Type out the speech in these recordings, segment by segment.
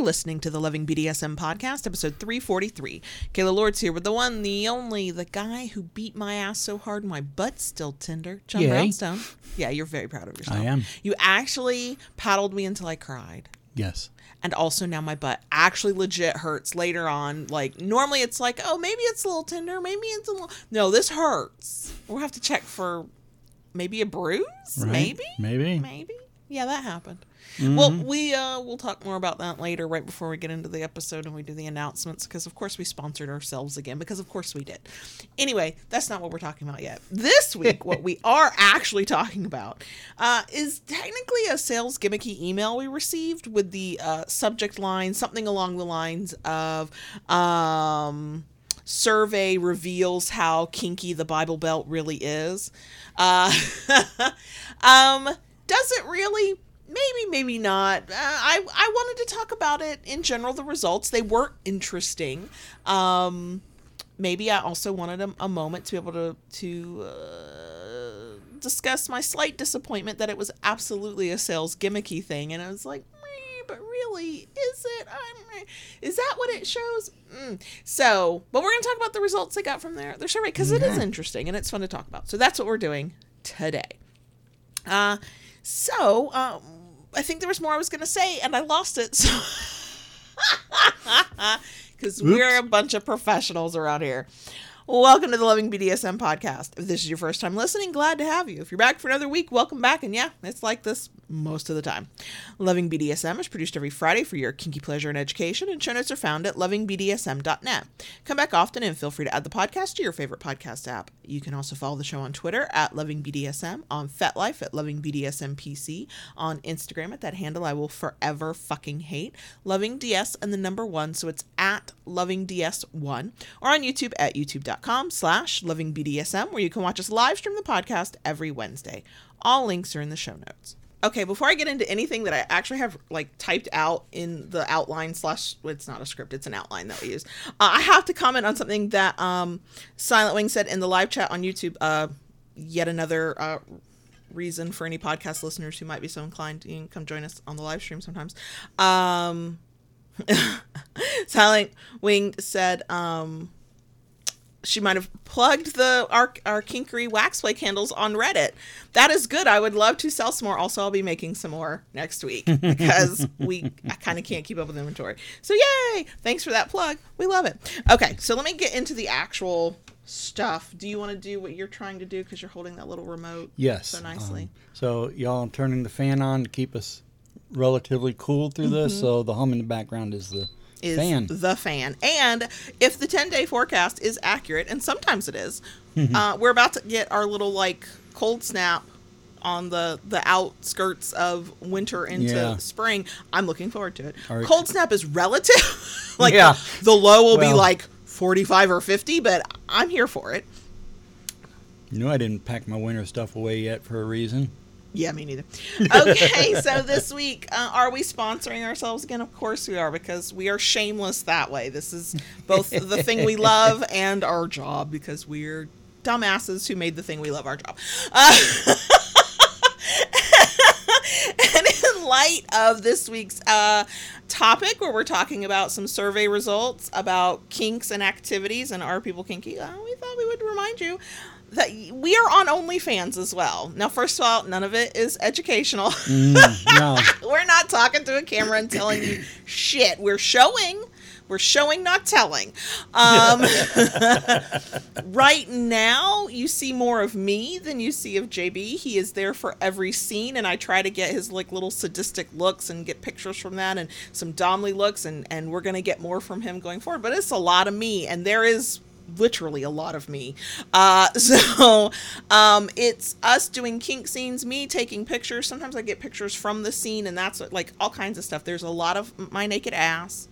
You're listening to the Loving BDSM podcast, episode 343. Kayla Lords here with the one, the only, the guy who beat my ass so hard my butt's still tender, John Yay. Brownstone. Yeah, you're very proud of yourself. I am. You actually paddled me until I cried. Yes. And also now my butt actually legit hurts later on. Like normally it's like, oh, maybe it's a little tender, maybe it's a little. No, this hurts. We'll have to check for maybe a bruise. Right? Maybe. Maybe. Maybe. Yeah, that happened. Mm-hmm. Well, we uh we'll talk more about that later, right before we get into the episode and we do the announcements, because of course we sponsored ourselves again, because of course we did. Anyway, that's not what we're talking about yet. This week, what we are actually talking about uh, is technically a sales gimmicky email we received with the uh, subject line something along the lines of um survey reveals how kinky the Bible Belt really is. Uh, um, does it really? Maybe, maybe not. Uh, I I wanted to talk about it in general. The results they were interesting. Um, maybe I also wanted a, a moment to be able to to uh, discuss my slight disappointment that it was absolutely a sales gimmicky thing, and I was like. But really, is it? I'm, is that what it shows? Mm. So, but we're going to talk about the results they got from their their survey because it is interesting and it's fun to talk about. So that's what we're doing today. Uh, so um, I think there was more I was going to say, and I lost it. So because we're a bunch of professionals around here. Welcome to the Loving BDSM podcast. If this is your first time listening, glad to have you. If you're back for another week, welcome back. And yeah, it's like this most of the time. Loving BDSM is produced every Friday for your kinky pleasure and education, and show notes are found at lovingbdsm.net. Come back often and feel free to add the podcast to your favorite podcast app. You can also follow the show on Twitter at lovingbdsm, on FetLife at lovingbdsmpc, on Instagram at that handle I will forever fucking hate, loving ds and the number one, so it's at lovingds1, or on YouTube at youtube.com slash lovingbdsm, where you can watch us live stream the podcast every Wednesday. All links are in the show notes. Okay, before I get into anything that I actually have like typed out in the outline slash it's not a script, it's an outline that we use. Uh, I have to comment on something that um, Silent Wing said in the live chat on YouTube. Uh, yet another uh, reason for any podcast listeners who might be so inclined, you can come join us on the live stream sometimes. Um, Silent Wing said um, she might have plugged the our, our kinkery wax play candles on Reddit. That is good. I would love to sell some more. Also, I'll be making some more next week because we I kind of can't keep up with inventory. So yay! Thanks for that plug. We love it. Okay, so let me get into the actual stuff. Do you want to do what you're trying to do because you're holding that little remote Yes. so nicely? um, so y'all i'm turning the fan on to keep us relatively cool through this. So the hum in the background is the is fan. the fan. And if the 10 day forecast is accurate, and sometimes it is, uh, we're about to get our little like cold snap on the the outskirts of winter into Yeah. spring. I'm looking forward to it. Cold snap is relative. like Yeah. the, the low will be like 45 or 50, but I'm here for it. You know, I didn't pack my winter stuff away yet for a reason. Yeah, me neither. Okay, so this week, uh, are we sponsoring ourselves again? Of course we are, because we are shameless that way. This is both the thing we love and our job, because we're dumbasses who made the thing we love our job. Uh, and in light of this week's uh, topic, where we're talking about some survey results about kinks and activities, and are people kinky? Uh, we thought we would remind you that we are on OnlyFans as well. Now, first of all, none of it is educational. Mm, no. we're not talking to a camera and telling you shit. We're showing. We're showing, not telling. Um, right now, you see more of me than you see of JB. He is there for every scene, and I try to get his like little sadistic looks and get pictures from that, and some Domly looks, and and we're gonna get more from him going forward. But it's a lot of me, and there is literally a lot of me. Uh, so um, it's us doing kink scenes, me taking pictures. Sometimes I get pictures from the scene, and that's what, like all kinds of stuff. There's a lot of my naked ass.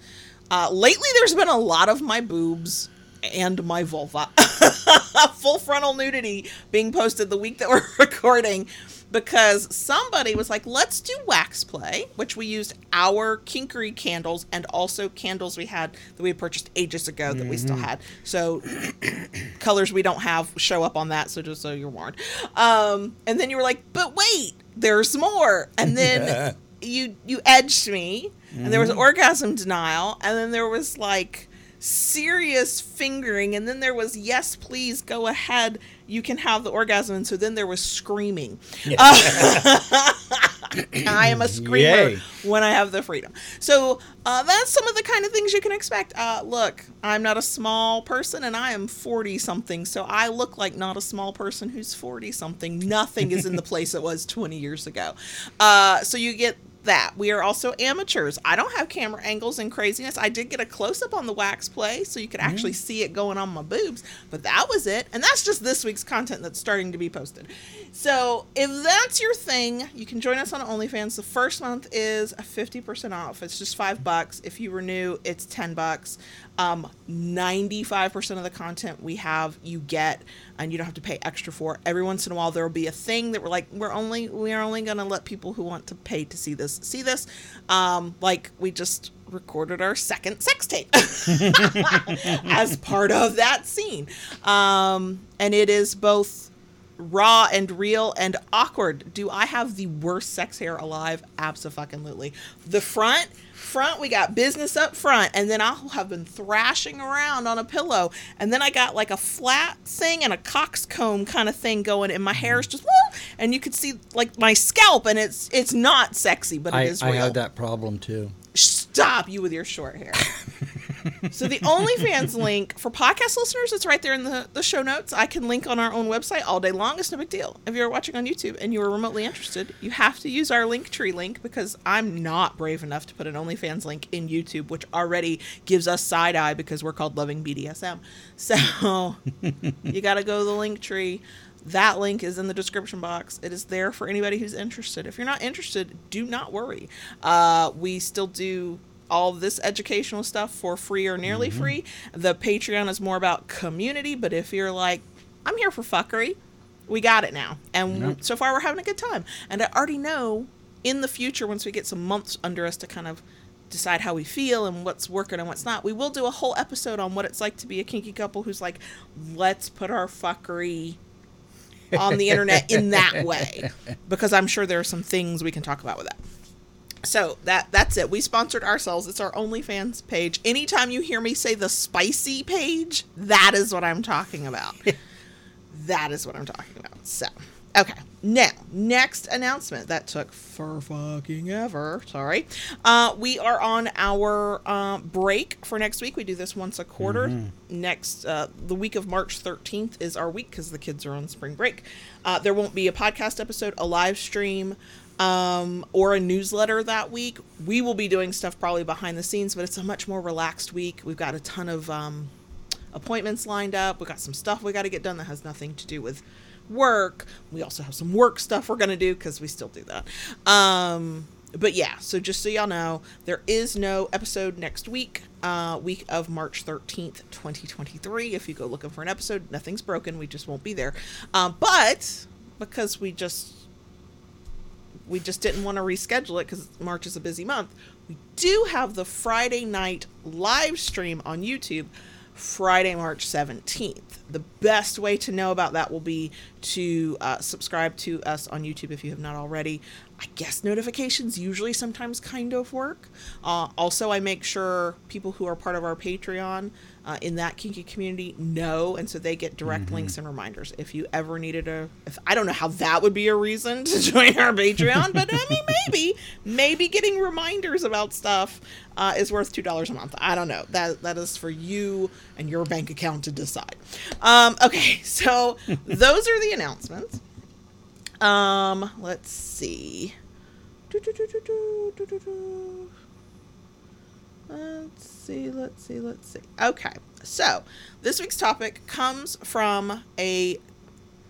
Uh, lately, there's been a lot of my boobs and my vulva. Full frontal nudity being posted the week that we're recording because somebody was like, let's do wax play, which we used our kinkery candles and also candles we had that we had purchased ages ago that we still had. So colors we don't have show up on that, so just so you're warned. Um, and then you were like, but wait, there's more. And then you you edged me and there was orgasm denial, and then there was like serious fingering, and then there was yes, please go ahead, you can have the orgasm, and so then there was screaming. Uh, I am a screamer Yay. when I have the freedom. So uh, that's some of the kind of things you can expect. Uh, look, I'm not a small person and I am 40 something. So I look like not a small person who's 40 something. Nothing is in the place it was 20 years ago. Uh, so you get that. We are also amateurs. I don't have camera angles and craziness. I did get a close up on the wax play so you could actually mm. see it going on my boobs, but that was it. And that's just this week's content that's starting to be posted. So if that's your thing, you can join us on OnlyFans. The first month is a 50% off. It's just five bucks. If you renew, it's 10 bucks. Um, 95% of the content we have, you get, and you don't have to pay extra for. Every once in a while, there will be a thing that we're like, we're only, we are only going to let people who want to pay to see this see this. Um, like we just recorded our second sex tape as part of that scene. Um, and it is both raw and real and awkward. Do I have the worst sex hair alive? Absolutely. The front, front, we got business up front, and then I'll have been thrashing around on a pillow, and then I got like a flat thing and a coxcomb kind of thing going, and my hair is mm-hmm. just, and you could see like my scalp, and it's it's not sexy, but it I, is I real. had that problem too. Stop you with your short hair. so the OnlyFans link for podcast listeners, it's right there in the, the show notes. I can link on our own website all day long. It's no big deal. If you're watching on YouTube and you are remotely interested, you have to use our link tree link because I'm not brave enough to put an OnlyFans link in YouTube, which already gives us side eye because we're called Loving BDSM. So you got to go to the link tree. That link is in the description box. It is there for anybody who's interested. If you're not interested, do not worry. Uh, we still do all this educational stuff for free or nearly mm-hmm. free. The Patreon is more about community, but if you're like, I'm here for fuckery, we got it now. And Yep. so far, we're having a good time. And I already know in the future, once we get some months under us to kind of decide how we feel and what's working and what's not, we will do a whole episode on what it's like to be a kinky couple who's like, let's put our fuckery on the internet in that way because I'm sure there are some things we can talk about with that. So that that's it. We sponsored ourselves. It's our OnlyFans page. Anytime you hear me say the spicy page, that is what I'm talking about. that is what I'm talking about. So, okay. Now, next announcement that took for fucking ever. Sorry. Uh, we are on our uh, break for next week. We do this once a quarter. Next, uh, the week of March 13th is our week because the kids are on spring break. Uh, there won't be a podcast episode, a live stream um, or a newsletter that week. We will be doing stuff probably behind the scenes, but it's a much more relaxed week. We've got a ton of um, appointments lined up. We've got some stuff we got to get done that has nothing to do with work. We also have some work stuff we're going to do because we still do that. Um, but yeah, so just so y'all know, there is no episode next week, uh, week of March 13th, 2023. If you go looking for an episode, nothing's broken. We just won't be there. Um, but because we just we just didn't want to reschedule it because March is a busy month. We do have the Friday night live stream on YouTube, Friday, March 17th. The best way to know about that will be to uh, subscribe to us on YouTube if you have not already. I guess notifications usually sometimes kind of work. Uh, also, I make sure people who are part of our Patreon uh, in that kinky community know, and so they get direct links and reminders. If you ever needed a, if I don't know how that would be a reason to join our Patreon, but I mean maybe, maybe getting reminders about stuff uh, is worth two dollars a month. I don't know. That that is for you and your bank account to decide. Um, okay, so those are the announcements. Um, let's see. Do-do-do-do-do-do-do-do. Let's see, let's see, let's see. Okay, so this week's topic comes from a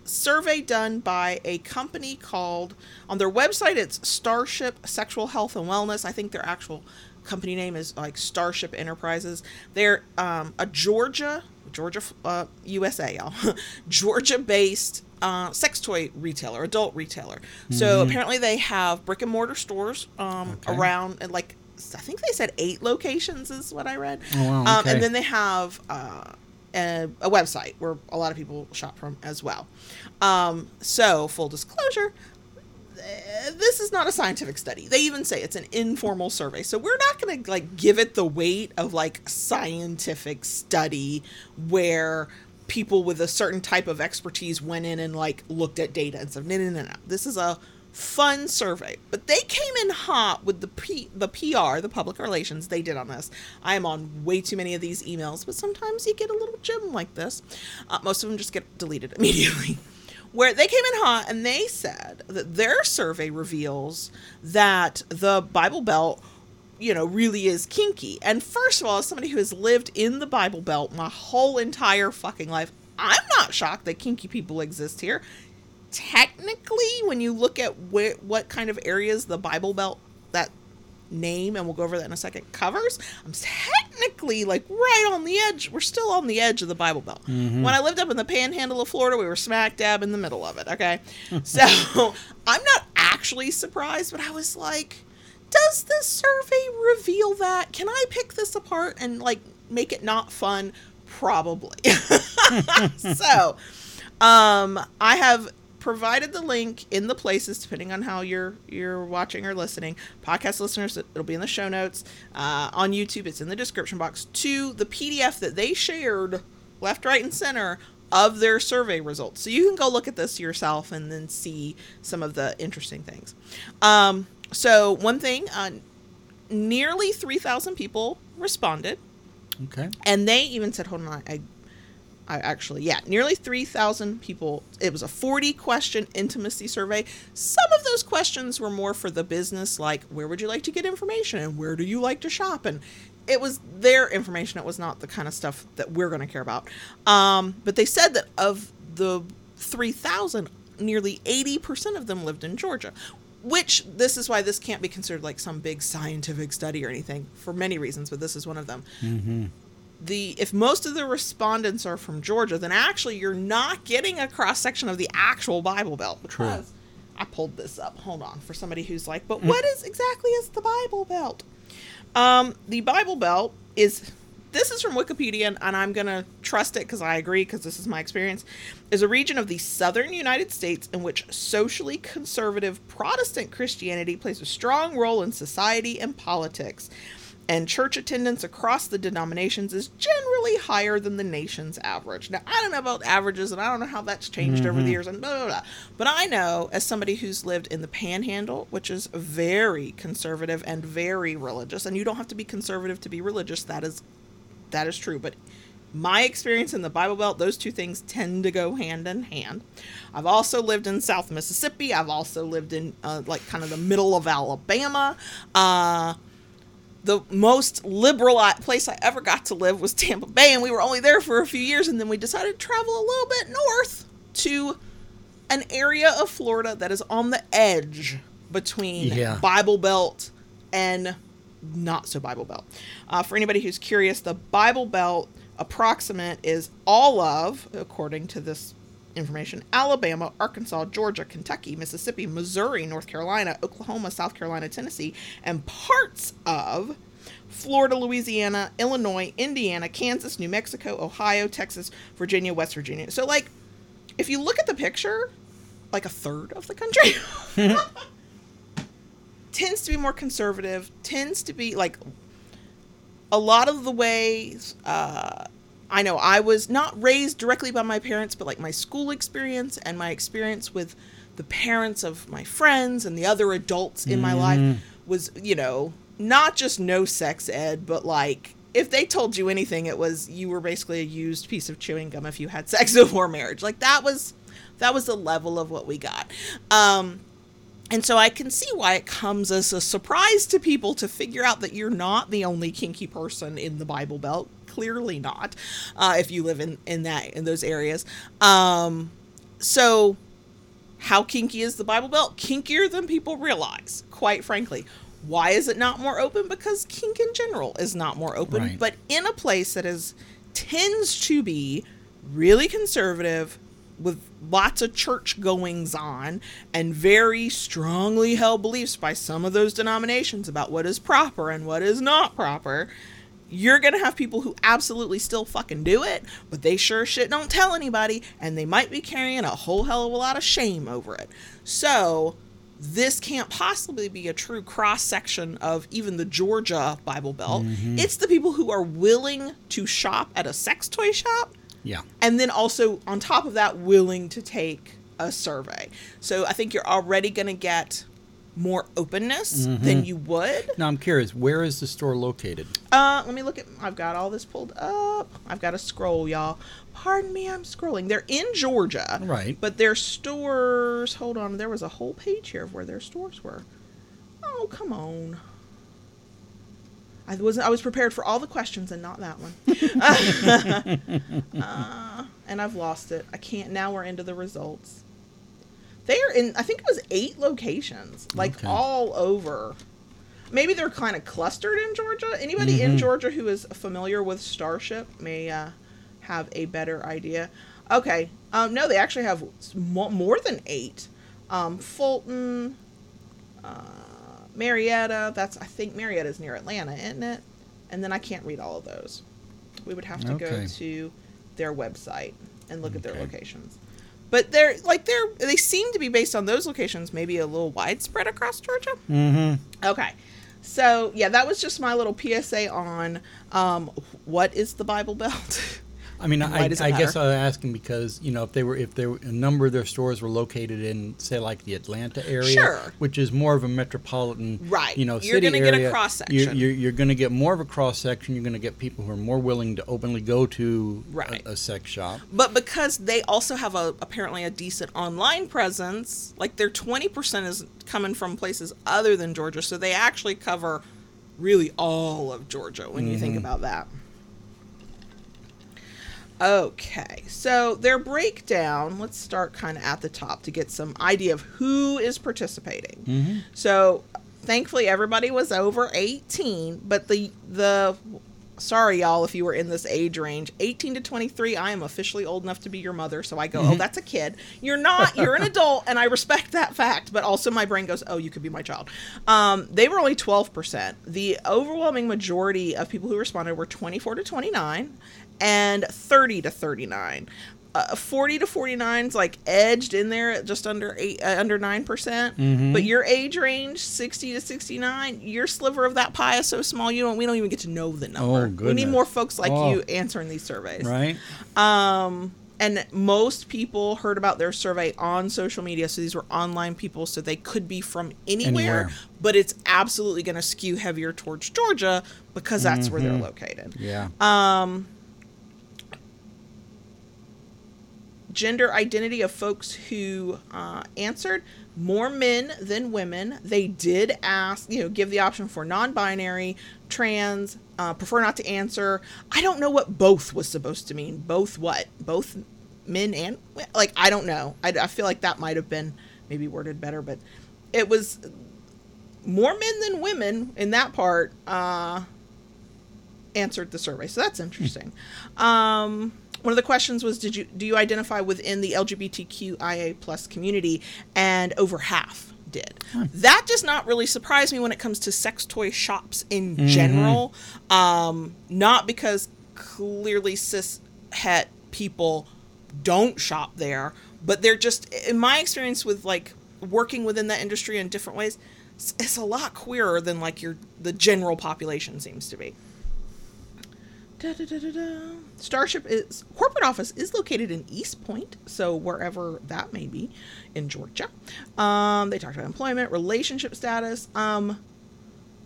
survey done by a company called, on their website, it's Starship Sexual Health and Wellness. I think their actual company name is like Starship Enterprises. They're um, a Georgia, Georgia, uh, USA, y'all, Georgia based uh, sex toy retailer, adult retailer. So apparently they have brick and mortar stores um, Okay. around, like, I think they said eight locations is what I read. Oh, wow, um, and then they have uh, a, a website where a lot of people shop from as well. Um, so, full disclosure, this is not a scientific study. They even say it's an informal survey. So we're not going to like give it the weight of like scientific study where people with a certain type of expertise went in and like looked at data and stuff. No, no, no, no. This is a fun survey. But they came in hot with the P, the PR, the public relations they did on this. I am on way too many of these emails, but sometimes you get a little gem like this. Uh, most of them just get deleted immediately. Where they came in hot and they said that their survey reveals that the Bible Belt you know, really is kinky. And first of all, as somebody who has lived in the Bible Belt my whole entire fucking life, I'm not shocked that kinky people exist here technically, when you look at where, what kind of areas the Bible Belt that name, and we'll go over that in a second, covers, I'm technically like right on the edge. We're still on the edge of the Bible Belt. Mm-hmm. When I lived up in the panhandle of Florida, we were smack dab in the middle of it. Okay. so I'm not actually surprised, but I was like, does this survey reveal that? Can I pick this apart and like make it not fun? Probably. so, um, I have provided the link in the places depending on how you're you're watching or listening. Podcast listeners it'll be in the show notes. Uh, on youtube it's in the description box to the pdf that they shared left right and center of their survey results. So you can go look at this yourself and then see some of the interesting things. Um, so one thing uh, nearly 3000 people responded. Okay. And they even said hold on i I actually, yeah, nearly 3,000 people. It was a 40 question intimacy survey. Some of those questions were more for the business, like where would you like to get information and where do you like to shop? And it was their information. It was not the kind of stuff that we're going to care about. Um, but they said that of the 3,000, nearly 80% of them lived in Georgia, which this is why this can't be considered like some big scientific study or anything for many reasons, but this is one of them. Mm-hmm the if most of the respondents are from Georgia, then actually you're not getting a cross section of the actual Bible Belt. Because True. I pulled this up. Hold on for somebody who's like, but what is exactly is the Bible Belt? Um, the Bible Belt is this is from Wikipedia, and I'm gonna trust it because I agree because this is my experience. Is a region of the southern United States in which socially conservative Protestant Christianity plays a strong role in society and politics and church attendance across the denominations is generally higher than the nation's average. Now, I don't know about averages, and I don't know how that's changed mm-hmm. over the mm-hmm. years, and blah, blah, blah. But I know, as somebody who's lived in the Panhandle, which is very conservative and very religious, and you don't have to be conservative to be religious. That is, that is true. But my experience in the Bible Belt, those two things tend to go hand in hand. I've also lived in South Mississippi. I've also lived in uh, like kind of the middle of Alabama. Uh, the most liberal place I ever got to live was Tampa Bay, and we were only there for a few years, and then we decided to travel a little bit north to an area of Florida that is on the edge between yeah. Bible Belt and not so Bible Belt. Uh, for anybody who's curious, the Bible Belt approximate is all of, according to this information Alabama, Arkansas, Georgia, Kentucky, Mississippi, Missouri, North Carolina, Oklahoma, South Carolina, Tennessee, and parts of Florida, Louisiana, Illinois, Indiana, Kansas, New Mexico, Ohio, Texas, Virginia, West Virginia. So, like, if you look at the picture, like a third of the country tends to be more conservative, tends to be like a lot of the ways uh, I know I was not raised directly by my parents, but like my school experience and my experience with the parents of my friends and the other adults in my life mm-hmm. was, you know, not just no sex ed, but like if they told you anything, it was you were basically a used piece of chewing gum if you had sex before marriage. Like that was that was the level of what we got. Um, and so I can see why it comes as a surprise to people to figure out that you're not the only kinky person in the Bible Belt clearly not uh, if you live in in that in those areas. Um so how kinky is the bible belt? Kinkier than people realize quite frankly. Why is it not more open? Because kink in general is not more open right. but in a place that is tends to be really conservative with lots of church goings on and very strongly held beliefs by some of those denominations about what is proper and what is not proper you're gonna have people who absolutely still fucking do it, but they sure shit don't tell anybody, and they might be carrying a whole hell of a lot of shame over it. So, this can't possibly be a true cross section of even the Georgia Bible Belt. Mm-hmm. It's the people who are willing to shop at a sex toy shop Yeah. and then also on top of that willing to take a survey so i think you're already going to get more openness Mm-hmm. than you would Now I'm curious, where is the store located? uh let me look at i've got all this pulled up i've got to scroll y'all pardon me i'm scrolling they're in georgia Right. but their stores hold on there was a whole page here of where their stores were oh come on I wasn't. I was prepared for all the questions and not that one. Uh, and I've lost it. I can't. Now we're into the results. They are in. I think it was eight locations, like Okay. all over. Maybe they're kind of clustered in Georgia. Anybody in Mhm. Georgia who is familiar with Starship may uh, have a better idea. Okay. Um, no, they actually have more than eight. Um, Fulton, uh, Marietta. That's I think Marietta is near Atlanta, isn't it? And then I can't read all of those. We would have to go to their website and look at their locations. But they're like they're they seem to be based on those locations, maybe a little widespread across Georgia. Mm-hmm. Okay. So yeah, that was just my little PSA on um, what is the Bible Belt. I mean, I, I guess? I was asking because you know if they were if there were a number of their stores were located in say like the Atlanta area, Sure. which is more of a metropolitan, Right. You know, You're city gonna get a area, cross-section. You're, you're, you're going to get more of a cross section. You're going to get people who are more willing to openly go to a- Right. a, sex shop. but because they also have a apparently a decent online presence, like their twenty percent is coming from places other than Georgia, so they actually cover really all of Georgia when you think mm-hmm. about that. Okay, so their breakdown, let's start kind of at the top to get some idea of who is participating. Mm-hmm. So, thankfully everybody was over 18, but the the sorry y'all if you were in this age range, 18 to 23, I am officially old enough to be your mother, so I go, "Oh, that's a kid." You're not, you're an adult and I respect that fact, but also my brain goes, "Oh, you could be my child." Um, they were only 12%. The overwhelming majority of people who responded were 24 to 29 and 30 to 39. Uh, 40 to 49 is like edged in there at just under eight, uh, under 9%. percent Mhm. But your age range, 60 to 69, your sliver of that pie is so small you don't we don't even get to know the number. Oh, we need more folks like Oh. you answering these surveys. Right? Um, and most people heard about their survey on social media, so these were online people, so they could be from anywhere, Anywhere. but it's absolutely going to skew heavier towards Georgia because that's where they're located. Yeah. Um, gender identity of folks who uh, answered more men than women. They did ask, you know, give the option for non-binary, trans, uh, prefer not to answer. I don't know what both was supposed to mean. Both what? Both men and like I don't know. I, I feel like that might have been maybe worded better, but it was more men than women in that part. Uh, answered the survey. So that's interesting. Um, one of the questions was, did you do you identify within the LGBTQIA plus community? And over half did. That does not really surprise me when it comes to sex toy shops in general. Um, not because clearly cis het people don't shop there, but they're just in my experience with like working within that industry in different ways. It's, it's a lot queerer than like your the general population seems to be. Da, da, da. Starship is corporate office is located in East Point, so wherever that may be in Georgia. Um, they talked about employment, relationship status. Um,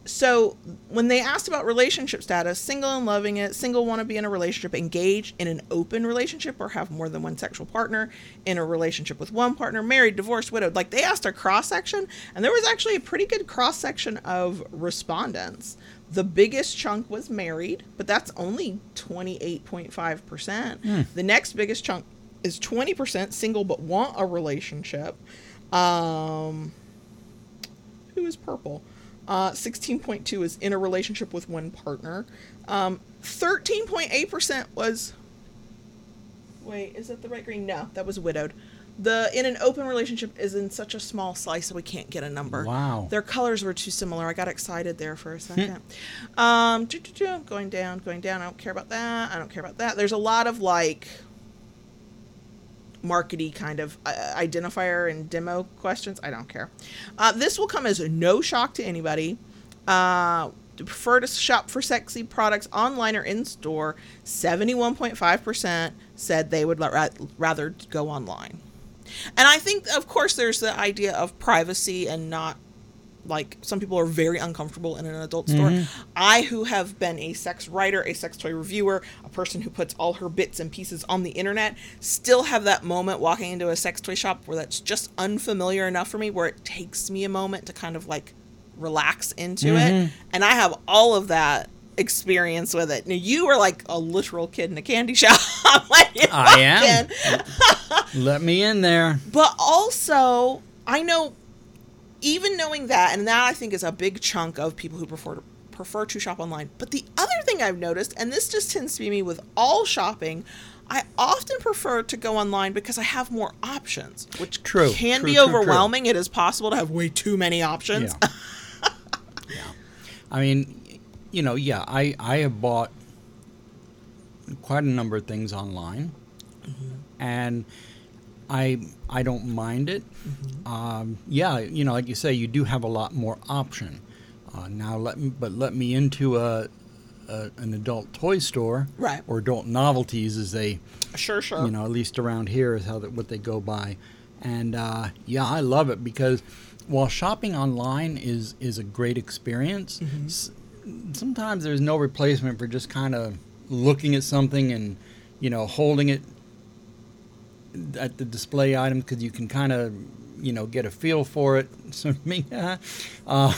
so when they asked about relationship status, single and loving it, single want to be in a relationship, engaged in an open relationship or have more than one sexual partner, in a relationship with one partner, married, divorced, widowed. Like they asked a cross section, and there was actually a pretty good cross section of respondents. The biggest chunk was married, but that's only 28.5%. The next biggest chunk is 20% single but want a relationship. Um, who is purple? Uh, 16.2 is in a relationship with one partner. Um, 13.8% was. Wait, is that the right green? No, that was widowed. The in an open relationship is in such a small slice that we can't get a number. Wow. Their colors were too similar. I got excited there for a second. um, going down, going down. I don't care about that. I don't care about that. There's a lot of like markety kind of uh, identifier and demo questions. I don't care. Uh, this will come as no shock to anybody. Uh, prefer to shop for sexy products online or in store. 71.5% said they would ra- rather go online. And I think, of course, there's the idea of privacy and not like some people are very uncomfortable in an adult store. Mm-hmm. I, who have been a sex writer, a sex toy reviewer, a person who puts all her bits and pieces on the internet, still have that moment walking into a sex toy shop where that's just unfamiliar enough for me, where it takes me a moment to kind of like relax into it. Mm-hmm. And I have all of that experience with it. Now, you were like a literal kid in a candy shop I am. Let me in there. But also, I know, even knowing that, and that I think is a big chunk of people who prefer to prefer to shop online. But the other thing I've noticed, and this just tends to be me with all shopping, I often prefer to go online because I have more options, which True, can true, be true. overwhelming. It is possible to have way too many options. Yeah. yeah. I mean, you know, yeah, I, I have bought quite a number of things online, and I I don't mind it. Um, yeah, you know, like you say, you do have a lot more option. Uh, now let me, but let me into a, a an adult toy store, Right. Or adult novelties, as they Sure, sure. you know, at least around here is how that what they go by. And uh, yeah, I love it because while shopping online is is a great experience, s- sometimes there's no replacement for just kind of looking at something and you know holding it at the display item because you can kind of you know get a feel for it. So me, uh,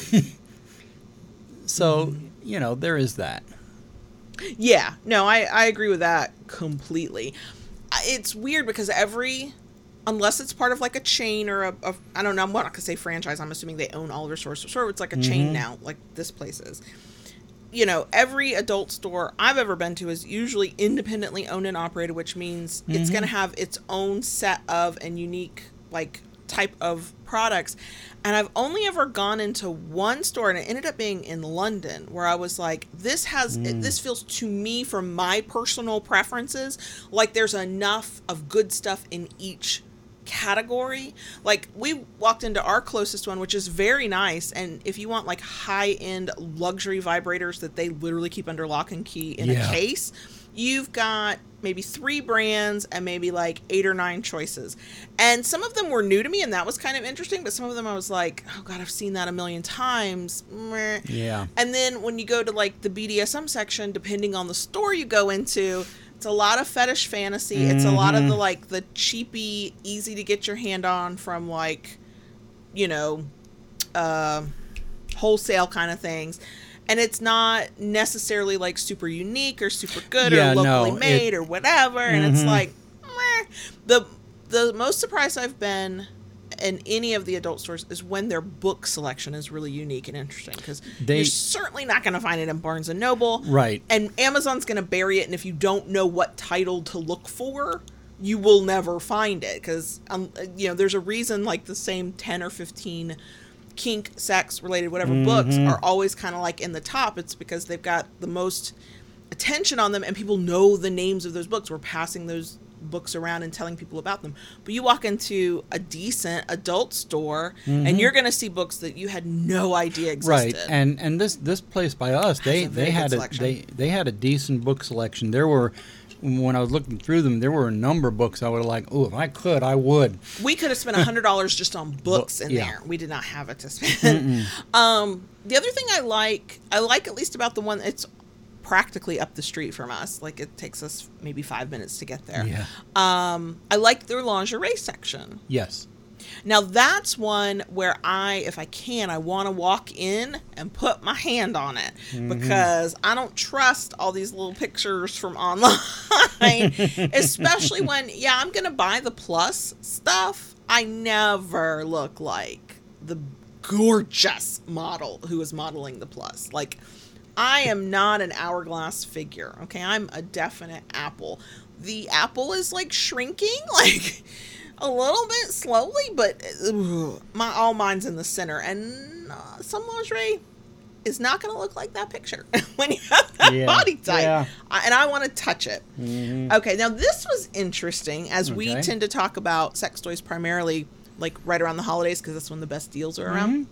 so you know there is that. Yeah, no, I, I agree with that completely. It's weird because every, unless it's part of like a chain or a, a I don't know, I'm not gonna say franchise. I'm assuming they own all of their stores. So it's like a chain now, like this place is. You know, every adult store I've ever been to is usually independently owned and operated, which means it's gonna mm-hmm. have its own set of and unique like type of products. And I've only ever gone into one store, and it ended up being in London, where I was like, "This has it, mm. this feels to me, from my personal preferences, like there's enough of good stuff in each category. Like we walked into our closest one, which is very nice, and if you want like high end luxury vibrators that they literally keep under lock and key in Yeah. a case, you've got maybe three brands and maybe like eight or nine choices. And some of them were new to me, and that was kind of interesting. But some of them I was like, oh God, I've seen that a million times. Yeah. And then when you go to like the BDSM section, depending on the store you go into, it's a lot of fetish fantasy. It's a lot of the like the cheapy, easy to get your hand on from like, you know, uh, wholesale kind of things. And it's not necessarily like super unique or super good Yeah, or no, locally it- made or whatever. And it's Mhm. like, meh. the the most surprised I've been in any of the adult stores is when their book selection is really unique and interesting because you're certainly not going to find it in Barnes and Noble, Right. And Amazon's going to bury it, and if you don't know what title to look for, you will never find it because um, you know there's a reason like the same ten or fifteen kink, sex related whatever books Mm-hmm. are always kind of like in the top. It's because they've got the most attention on them and people know the names of those books. We're passing those books around and telling people about them. But you walk into a decent adult store and you're going to see books that you had no idea existed. Mm-hmm. Right, and and this this place by us, they they had a selection. they they had a decent book selection. There were when I was looking through them, there were a number of books I would have like, oh, if I could, I would. we could have spent a hundred dollars just on books in yeah. there. We did not have it to spend. Um, the other thing I like, I like at least about the one it's practically up the street from us. Like it takes us maybe five minutes to get there. Yeah. Um, I like their lingerie section. Yes. Now that's one where I, if I can, I want to walk in and put my hand on it because I don't trust all these little pictures from online, especially when, yeah, I'm gonna buy the plus stuff. I never look like the gorgeous model who is modeling the plus. Like, I am not an hourglass figure. Okay, I'm a definite apple. The apple is like shrinking, like a little bit slowly, but ugh, my all mine's in the center. And uh, some lingerie, is not going to look like that picture when you have that Yeah. body type. Yeah. I- and I want to touch it. Mhm. Okay, now this was interesting as we tend to talk about sex toys primarily like right around the holidays because that's when the best deals are around. Mhm.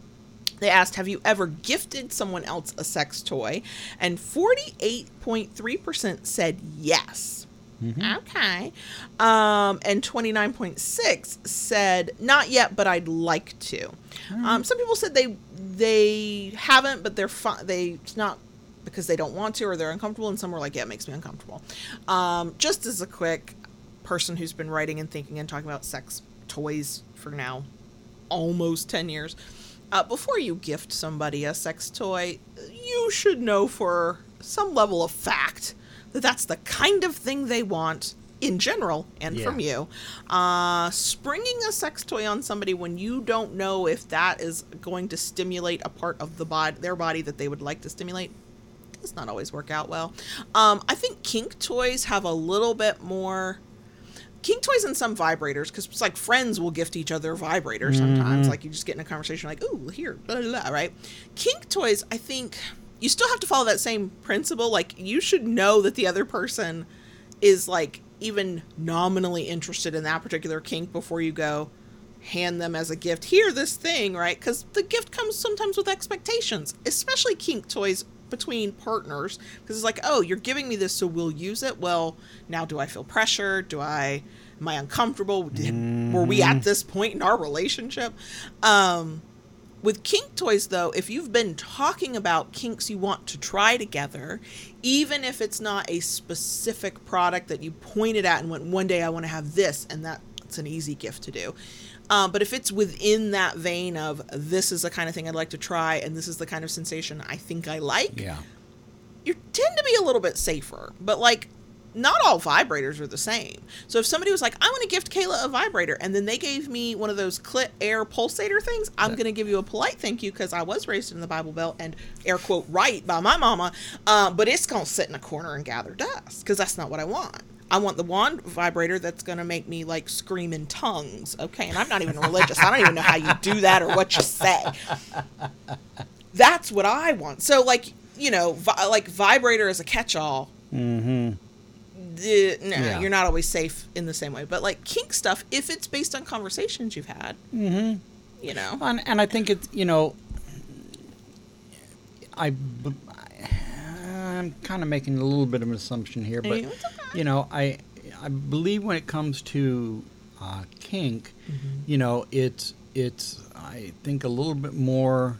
They asked, Have you ever gifted someone else a sex toy? And 48.3% said yes. Mhm. Okay. Um, and 29.6 said not yet, but I'd like to. Um, some people said they they haven't, but they're fine. They it's not because they don't want to or they're uncomfortable. And some were like, yeah, it makes me uncomfortable. Um, just as a quick person who's been writing and thinking and talking about sex toys for now almost 10 years. Uh, before you gift somebody a sex toy, you should know for some level of fact that that's the kind of thing they want in general and Yeah. from you. Uh, springing a sex toy on somebody when you don't know if that is going to stimulate a part of the body, their body that they would like to stimulate, does not always work out well. Um, I think kink toys have a little bit more kink toys and some vibrators because it's like friends will gift each other vibrators sometimes. Mhm. like you just get in a conversation like ooh here blah, blah, blah, right? Kink toys i think you still have to follow that same principle. Like you should know that the other person is like even nominally interested in that particular kink before you go hand them as a gift. Here this thing right? Because the gift comes sometimes with expectations especially kink toys between partners because it's like oh you're giving me this so we'll use it. Well now do i feel pressure? Do i am i uncomfortable? Did- were we at this point in our relationship? Um with kink toys though if you've been talking about kinks you want to try together even if it's not a specific product that you pointed at and went one day i want to have this and that's an easy gift to do um, but if it's within that vein of this is the kind of thing i'd like to try and this is the kind of sensation i think i like Yeah. you tend to be a little bit safer. But like, not all vibrators are the same. So if somebody was like, "I want to gift Kayla a vibrator," and then they gave me one of those clit air pulsator things, I'm That- going to give you a polite thank you because I was raised in the Bible Belt and air quote right by my mama. Uh, but it's going to sit in a corner and gather dust because that's not what I want. I want the wand vibrator that's going to make me like scream in tongues. Okay. And I'm not even religious. I don't even know how you do that or what you say. That's what I want. So, like, you know, vi- like vibrator is a catch all. Mm-hmm. No, Yeah. you're not always safe in the same way. But like kink stuff, if it's based on conversations you've had, Mm-hmm. you know. And, and I think it's you know, I, I'm kind of making a little bit of an assumption here, but okay. you know, I I believe when it comes to uh, kink, you know, it's it's I think a little bit more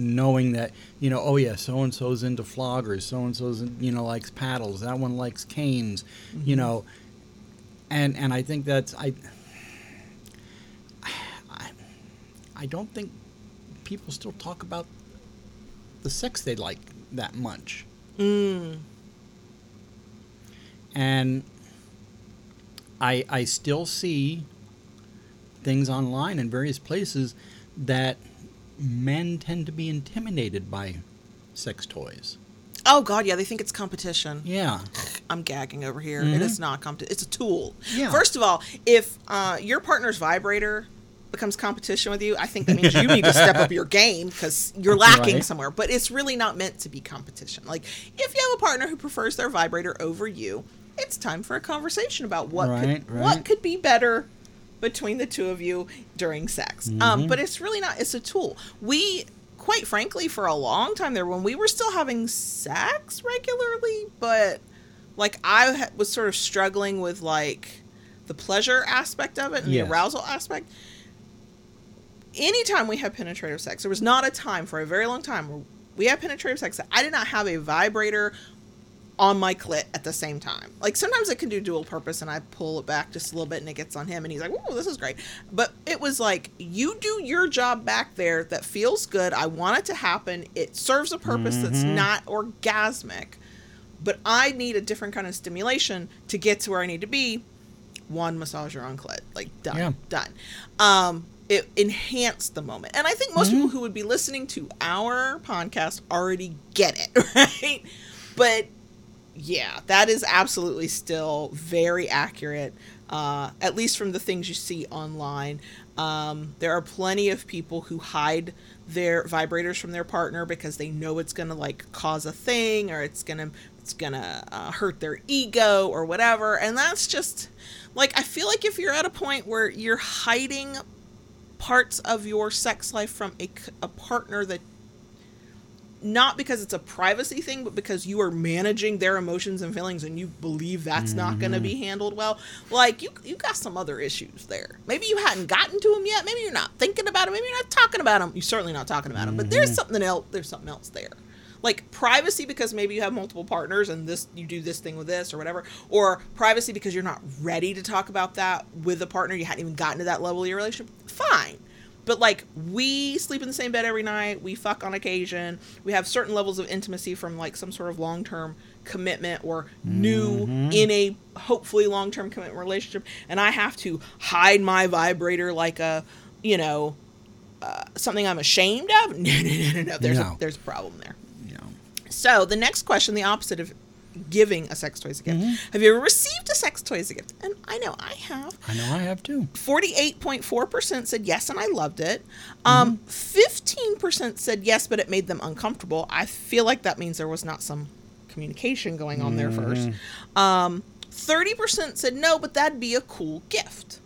knowing that you know oh yeah so and so's into floggers so and so's you know likes paddles that one likes canes you know and and I think that's I I, I don't think people still talk about the sex they like that much. Mm. And I I still see things online in various places that men tend to be intimidated by sex toys. Oh God, yeah, they think it's competition. Yeah. I'm gagging over here. Mhm. It is not competition. It's a tool. Yeah. First of all, if uh, your partner's vibrator becomes competition with you, I think that means you need to step up your game because you're lacking Right. somewhere. But it's really not meant to be competition. Like if you have a partner who prefers their vibrator over you, it's time for a conversation about what Right, could what could be better between the two of you during sex. Mm-hmm. Um, but it's really not. It's a tool. We quite frankly for a long time there when we were still having sex regularly but like i ha- was sort of struggling with like the pleasure aspect of it and Yes. the arousal aspect anytime we had penetrative sex there was not a time for a very long time where we had penetrative sex that i did not have a vibrator on my clit at the same time. Like sometimes it can do dual purpose and I pull it back just a little bit and it gets on him and he's like, "Ooh, this is great." But it was like, "You do your job back there that feels good. I want it to happen. It serves a purpose that's Mhm. not orgasmic, but I need a different kind of stimulation to get to where I need to be." One massager on clit, like done, Yeah. done. Um, it enhanced the moment, and I think most Mhm. people who would be listening to our podcast already get it, right? But yeah, that is absolutely still very accurate, uh, at least from the things you see online. Um, there are plenty of people who hide their vibrators from their partner because they know it's gonna like cause a thing or it's gonna it's gonna uh, hurt their ego or whatever, and that's just like I feel like if you're at a point where you're hiding parts of your sex life from a, a partner that not because it's a privacy thing, but because you are managing their emotions and feelings, and you believe that's not going to mm-hmm. be handled well. Like you, you got some other issues there. Maybe you hadn't gotten to them yet. Maybe you're not thinking about them. Maybe you're not talking about them. You're certainly not talking about them. But there's mm-hmm. something else. There's something else there. Like privacy because maybe you have multiple partners and this you do this thing with this or whatever, or privacy because you're not ready to talk about that with a partner. You hadn't even gotten to that level of your relationship. Fine but like we sleep in the same bed every night. We fuck on occasion. We have certain levels of intimacy from like some sort of long-term commitment or new in a hopefully long-term commitment relationship. And i have to hide my vibrator like a you know uh, something i'm ashamed of? No no no no no. There's No. a there's a problem there. So the next question, the opposite of giving a sex toy as a gift. Mm-hmm. Have you ever received a sex toy as a gift? And I know I have. I know I have too. 48.4% said yes and I loved it. Um, 15% said yes, but it made them uncomfortable. I feel like that means there was not some communication going on there first. Um, 30% said no, but that'd be a cool gift.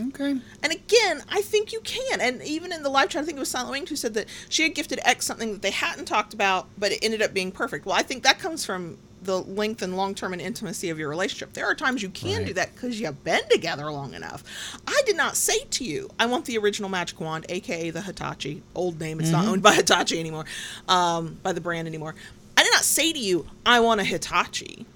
Okay. And again, I think you can. And even in the live chat, I think it was Silent Winged who said that she had gifted X something that they hadn't talked about, but it ended up being perfect. Well, I think that comes from the length and long term and intimacy of your relationship. There are times you can Right. do that because you've been together long enough. I did not say to you, I want the original magic wand, aka the Hitachi. Old name, it's not owned by Hitachi anymore, um, by the brand anymore. I did not say to you, I want a Hitachi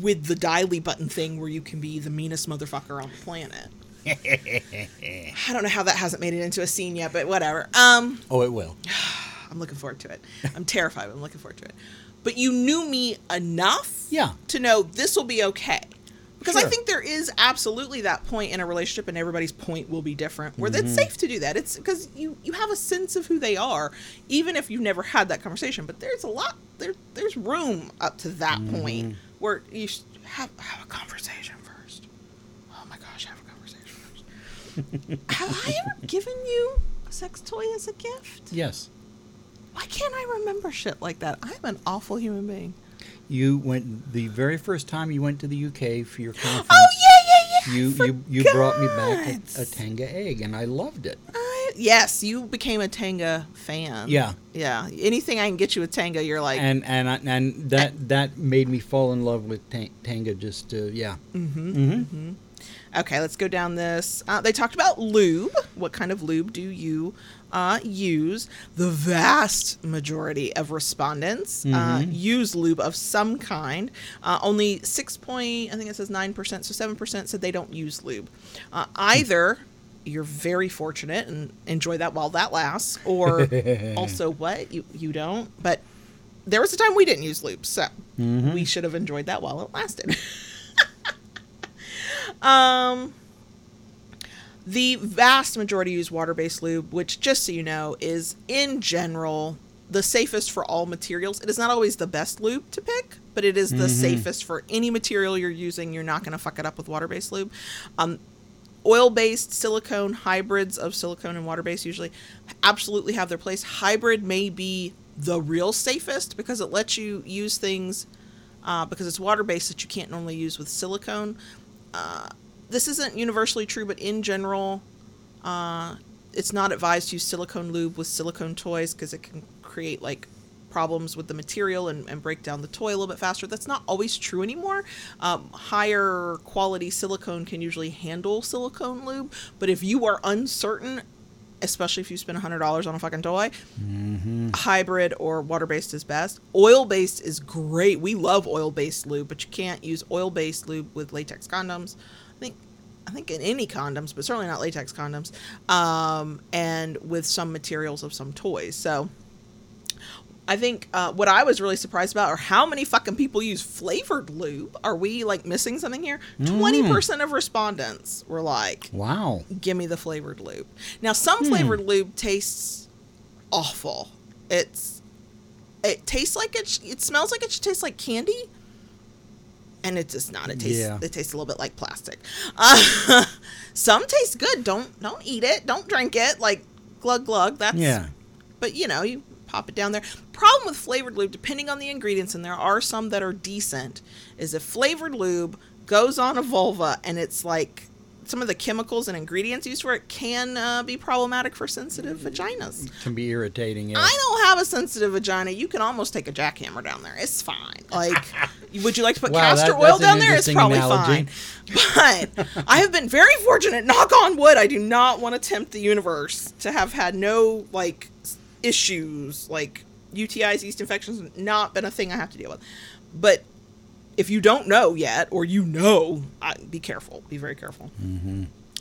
with the dialy button thing where you can be the meanest motherfucker on the planet. I don't know how that hasn't made it into a scene yet, but whatever. Um, Oh, it will. I'm looking forward to it. I'm terrified, but I'm looking forward to it. But you knew me enough Yeah. to know this will be okay. Because I think there is absolutely that point in a relationship, and everybody's point will be different, where Mm-hmm. it's safe to do that. It's because you you have a sense of who they are, even if you've never had that conversation. But there's a lot there. There's room up to that Mm-hmm. point where you have have a conversation first. Oh my gosh, have a conversation first. have I ever given you a sex toy as a gift? Yes. Why can't I remember shit like that? I'm an awful human being. You went the very first time you went to the UK for your conference. Oh yeah, yeah, yeah. You you, you brought me back a, a. Tenga egg, and I loved it. I- yes, you became a Tenga fan. Yeah. Yeah. Anything I can get you with Tenga, you're like, and and I- and that that made me fall in love with ta- Tenga. Just uh, yeah. mm-hmm. Mm-hmm. Okay, let's go down this. Uh, they talked about lube. What kind of lube do you uh, use? The vast majority of respondents uh, Mhm. use lube of some kind. Uh, only six point, I think it says nine percent, so seven percent said they don't use lube. Uh, either you're very fortunate and enjoy that while that lasts, or also what you you don't. But there was a time we didn't use lube, so Mhm. we should have enjoyed that while it lasted. um, the vast majority use water-based lube, which, just so you know, is in general the safest for all materials. It is not always the best lube to pick, but it is the Mhm. safest for any material you're using. You're not going to fuck it up with water-based lube. Um, oil-based silicone hybrids of silicone and water-based usually absolutely have their place. Hybrid may be the real safest because it lets you use things uh, because it's water-based that you can't normally use with silicone. Uh, this isn't universally true, but in general, uh, it's not advised to use silicone lube with silicone toys because it can create like problems with the material and, and break down the toy a little bit faster. That's not always true anymore. Um, higher quality silicone can usually handle silicone lube, but if you are uncertain, especially if you spend $100 on a fucking toy, Mm-hmm. hybrid or water based is best. Oil based is great. We love oil based lube, but you can't use oil based lube with latex condoms. I think I think in any condoms, but certainly not latex condoms. Um, and with some materials of some toys. So I think uh, what I was really surprised about are how many fucking people use flavored lube. Are we like missing something here? Twenty percent of respondents were like, Wow. give me the flavored lube. Now, some flavored lube tastes awful. It's it tastes like it. sh- It smells like it should taste like candy. And it does not. It tastes Yeah. it tastes a little bit like plastic. Uh, some taste good. Don't don't eat it. Don't drink it. Like glug glug. That's Yeah. But you know, you pop it down there. Problem with flavored lube, depending on the ingredients, and there are some that are decent, is if flavored lube goes on a vulva and it's like some of the chemicals and ingredients used for it can uh, be problematic for sensitive vaginas. It Can be irritating. Yes. I don't have a sensitive vagina. You can almost take a jackhammer down there. It's fine. Like, would you like to put Wow, castor that- oil down there? It's probably analogy. fine. But I have been very fortunate. Knock on wood. I do not want to tempt the universe to have had no like issues like UTIs, yeast infections. Not been a thing I have to deal with. But if you don't know yet, or you know, I, be careful. Be very careful.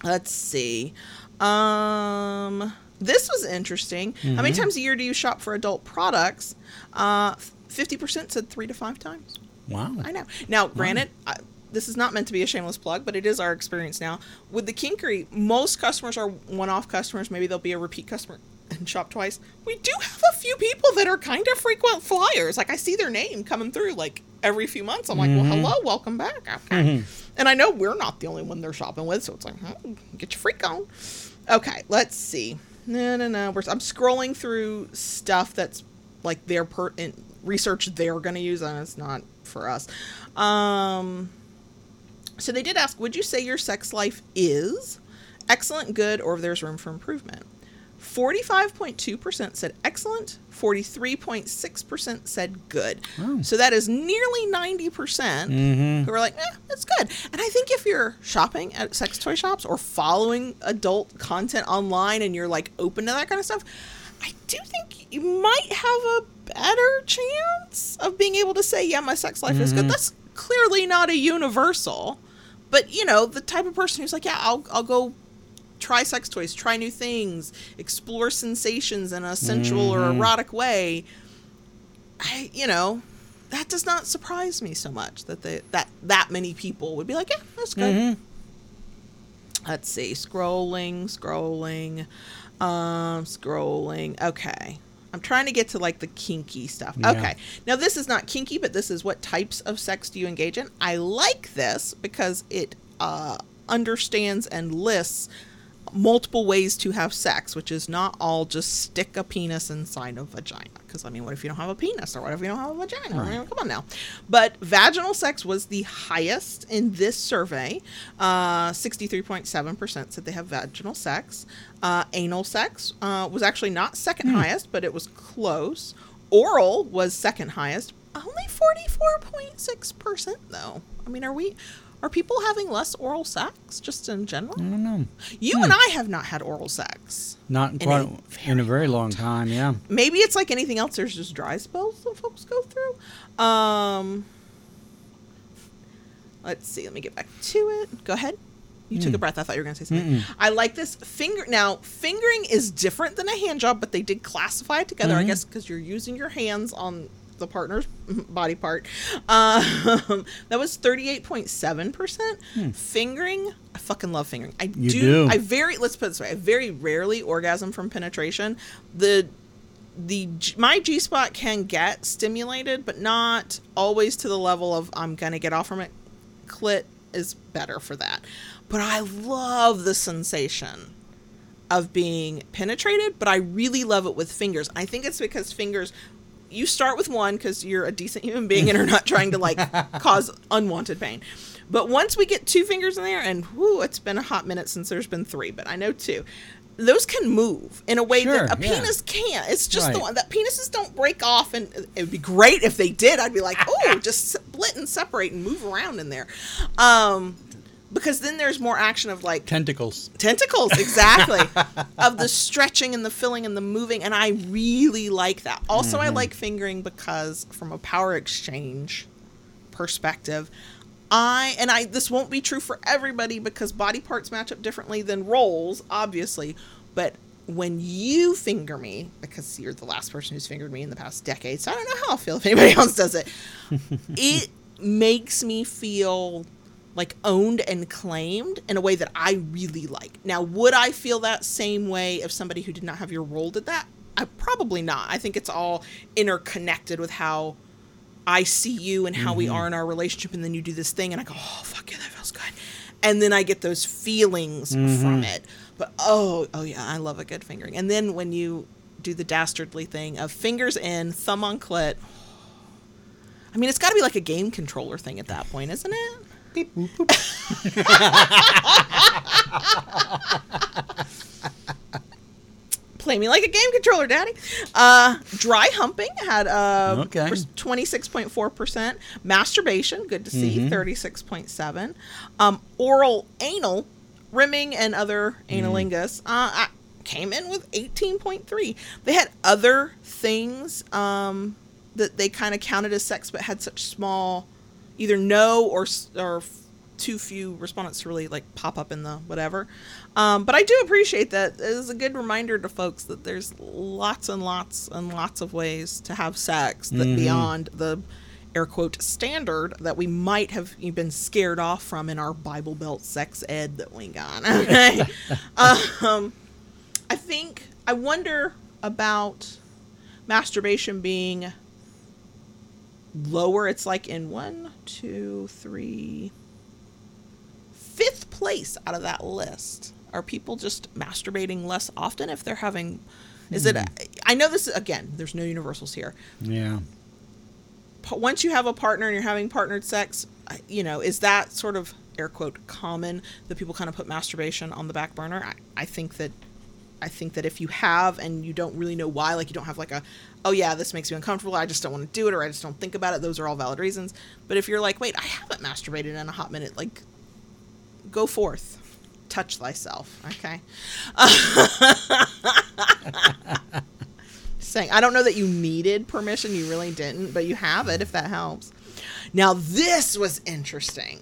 Let's see. Um, this was interesting. How many times a year do you shop for adult products? Uh, fifty percent said three to five times. Wow. I know. Now, granted, I, this is not meant to be a shameless plug, but it is our experience now with the Kinkery. Most customers are one-off customers. Maybe they'll be a repeat customer and shop twice. We do have a few people that are kind of frequent flyers. Like I see their name coming through like every few months. I'm like, well, hello, welcome back. Okay. And I know we're not the only one they're shopping with, so it's like, hmm, get your freak on. Okay, let's see. No, no, no. We're, I'm scrolling through stuff that's like their per in, research they're going to use, and it's not for us. Um, so they did ask, would you say your sex life is excellent, good, or if there's room for improvement? 45.2% said excellent, 43.6% said good. Wow. So that is nearly 90% Mhm. who are like, eh, it's good. And I think if you're shopping at sex toy shops or following adult content online and you're like open to that kind of stuff, I do think you might have a better chance of being able to say, yeah, my sex life is good. That's clearly not a universal. But, you know, the type of person who's like, yeah, I'll, I'll go try sex toys, try new things, explore sensations in a sensual or erotic way. I, you know, that does not surprise me so much that they, that that many people would be like, yeah, that's good. Mm-hmm. Let's see, scrolling, scrolling, um, scrolling. Okay. I'm trying to get to like the kinky stuff. Yeah. Okay. Now this is not kinky, but this is what types of sex do you engage in? I like this because it uh, understands and lists multiple ways to have sex, which is not all just stick a penis inside a vagina. Because I mean, what if you don't have a penis, or what if you don't have a vagina? I mean, come on now. But vaginal sex was the highest in this survey. Uh, Sixty-three point seven percent said they have vaginal sex. Uh, anal sex uh, was actually not second highest, but it was close. Oral was second highest. Only forty-four point six percent though. I mean, are we? Are people having less oral sex just in general? I don't know. You and I have not had oral sex. Not in quite a in a very long time. Yeah. Maybe it's like anything else. There's just dry spells that folks go through. Um, let's see. Let me get back to it. Go ahead. You took a breath. I thought you were going to say something. Mm-mm. I like this finger. Now, fingering is different than a hand job, but they did classify it together. I Mhm. guess because you're using your hands on the partner's body part. Um, that was 38.7%. Fingering, I fucking love fingering. I do, do. I very, let's put it this way, I very rarely orgasm from penetration. The the my G spot can get stimulated, but not always to the level of I'm gonna get off from it. Clit is better for that, but I love the sensation of being penetrated. But I really love it with fingers. I think it's because fingers. You start with one because you're a decent human being and are not trying to like cause unwanted pain. But once we get two fingers in there, and whoo, it's been a hot minute since there's been three, but I know two. Those can move in a way Sure, that a yeah. penis can't. It's just the one that penises don't break off, and it would be great if they did. I'd be like, oh, just split and separate and move around in there, um, because then there's more action of like Tentacles. tentacles exactly. Of the stretching and the filling and the moving and i really like that. Also i mm-hmm. like fingering because from a power exchange perspective i and i this won't be true for everybody because body parts match up differently than roles obviously but when you finger me because you're the last person who's fingered me in the past decade so i don't know how i'll feel if anybody else does it it makes me feel like owned and claimed in a way that I really like. Now, would I feel that same way if somebody who did not have your role did that? I probably not. I think it's all interconnected with how I see you and how we mm-hmm. are in our relationship, and then you do this thing, and I go, oh fuck yeah, that feels good, and then I get those feelings from mm-hmm. it. But oh, oh yeah, I love a good fingering. And then when you do the dastardly thing of fingers in, thumb on clit. I mean, it's got to be like a game controller thing at that point, isn't it? Beep, boop, boop. Play me like a game controller, daddy. Uh, dry humping had uh, Okay. 26.4%. Masturbation, good to see, 36.7. Um, oral anal, rimming and other analingus uh, I- came in with 18.3. They had other things um, that they kind of counted as sex but had such small either no or or too few respondents to really like pop up in the whatever. Um, but I do appreciate that. It is a good reminder to folks that there's lots and lots and lots of ways to have sex that beyond the air quote standard that we might have been scared off from in our Bible Belt sex ed that we got. Okay. um, I think I wonder about masturbation being lower. It's like in one, two, three, fifth place out of that list. Are people just masturbating less often if they're having? Is it? Hmm. I know this again. There's no universals here. Yeah. But once you have a partner and you're having partnered sex, you know, is that sort of air quote common that people kind of put masturbation on the back burner? I, I think that I think that if you have and you don't really know why, like you don't have like a, oh yeah, this makes me uncomfortable, I just don't want to do it, or I just don't think about it, those are all valid reasons. But if you're like, wait, I haven't masturbated in a hot minute, like, go forth, touch thyself, okay? Saying, I don't know that you needed permission, you really didn't, but you have it if that helps. Now, this was interesting.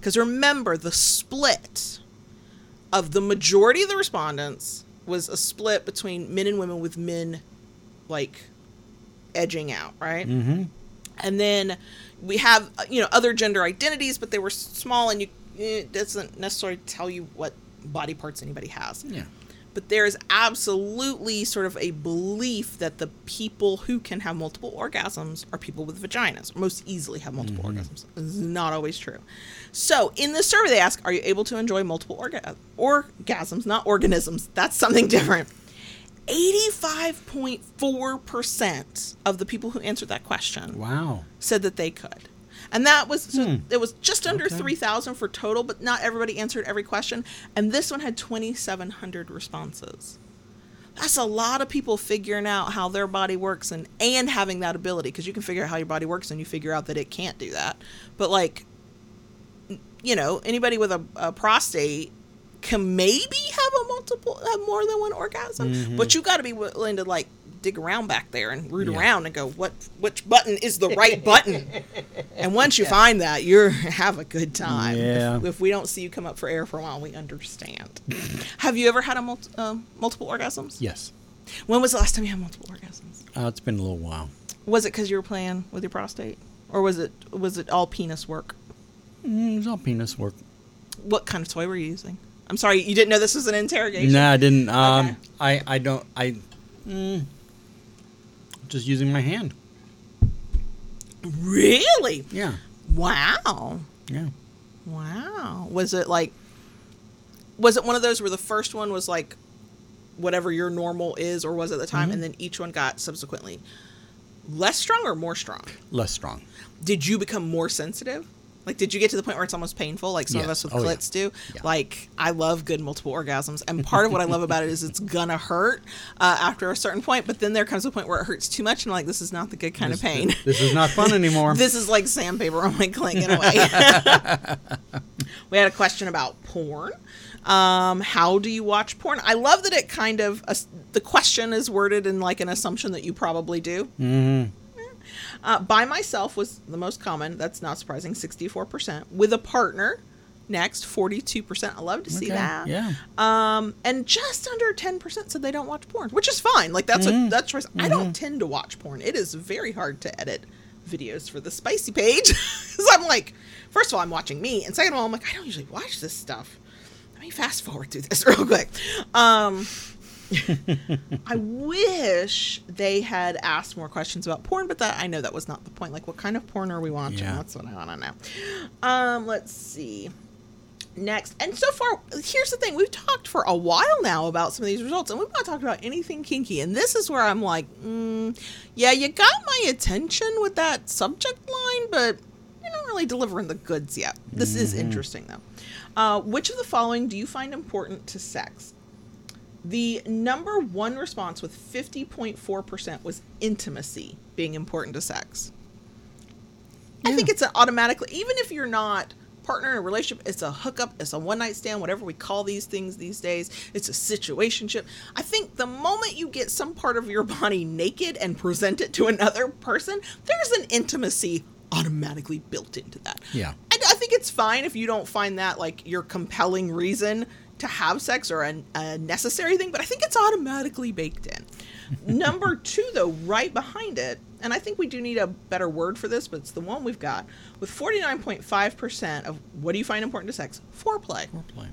Because remember, the split of the majority of the respondents was a split between men and women with men like edging out, right? Mm-hmm. And then we have uh, you know other gender identities, but they were small, and you it doesn't necessarily tell you what body parts anybody has. Yeah. But there is absolutely sort of a belief that the people who can have multiple orgasms are people with vaginas, most easily have multiple mm-hmm. orgasms. This is not always true. So in the survey, they ask, "Are you able to enjoy multiple orga- orgasms, not organisms?" That's something different. 85.4% of the people who answered that question Wow. said that they could. And that was so Hmm. it was just under Okay. 3,000 for total, but not everybody answered every question. And this one had 2,700 responses. That's a lot of people figuring out how their body works and and having that ability because you can figure out how your body works and you figure out that it can't do that. But like you know, anybody with a, a prostate can maybe have a multiple have more than one orgasm, but you got to be willing to like dig around back there and root Yeah. around and go what which button is the right button. and once you find that, you're have a good time. Yeah. If, if we don't see you come up for air for a while, we understand. have you ever had a multi, uh, multiple orgasms? Yes. When was the last time you had multiple orgasms? Uh, it's been a little while. Was it because you were playing with your prostate, or was it was it all penis work? Mm, it's all penis work. What kind of toy were you using? I'm sorry, you didn't know this was an interrogation. No, I didn't. Um, Okay. I, I don't. I. Mm, just using my hand. Really? Yeah. Wow. Yeah. Wow. Was it like was it one of those where the first one was like whatever your normal is or was at the time mm-hmm. and then each one got subsequently less strong or more strong? Less strong. Did you become more sensitive? Like did you get to the point where it's almost painful like some of us with Oh, yeah. clits do? Yeah. Like I love good multiple orgasms and part of what I love about it is it's gonna hurt uh, after a certain point but then there comes a point where it hurts too much and like this is not the good kind of pain. This is not fun anymore. This is like sandpaper on my cling in a way. we had a question about porn. Um, how do you watch porn? I love that it kind of as- the question is worded in like an assumption that you probably do. mm-hmm. Uh, by myself was the most common. That's not surprising, sixty-four percent. With a partner, next forty-two percent. I love to see Okay, that. yeah. Um, and just under ten percent said they don't watch porn, which is fine. Like that's Mm-hmm. a that's choice. I don't tend to watch porn. It is very hard to edit videos for the spicy page. Because I'm like, first of all, I'm watching me, and second of all, I'm like, I don't usually watch this stuff. Let me fast forward through this real quick. Um, I wish they had asked more questions about porn, but that I know that was not the point. Like, what kind of porn are we watching? Yeah. That's what I want to know. Um, let's see. Next, and so far, here's the thing: we've talked for a while now about some of these results, and we've not talked about anything kinky. And this is where I'm like, mm, yeah, you got my attention with that subject line, but you're not really delivering the goods yet. This is interesting, though. Uh, which of the following do you find important to sex? The number one response with 50.4% was intimacy being important to sex. I think it's an automatically, even if you're not partner in a relationship, it's a hookup, it's a one night stand, whatever we call these things these days, it's a situationship. I think the moment you get some part of your body naked and present it to another person, there's an intimacy automatically built into that. Yeah. I, I think it's fine if you don't find that like your compelling reason to have sex or a, a necessary thing, but I think it's automatically baked in. Number two, though, right behind it, and I think we do need a better word for this, but it's the one we've got with 49.5% of what do you find important to sex? Foreplay. Foreplay.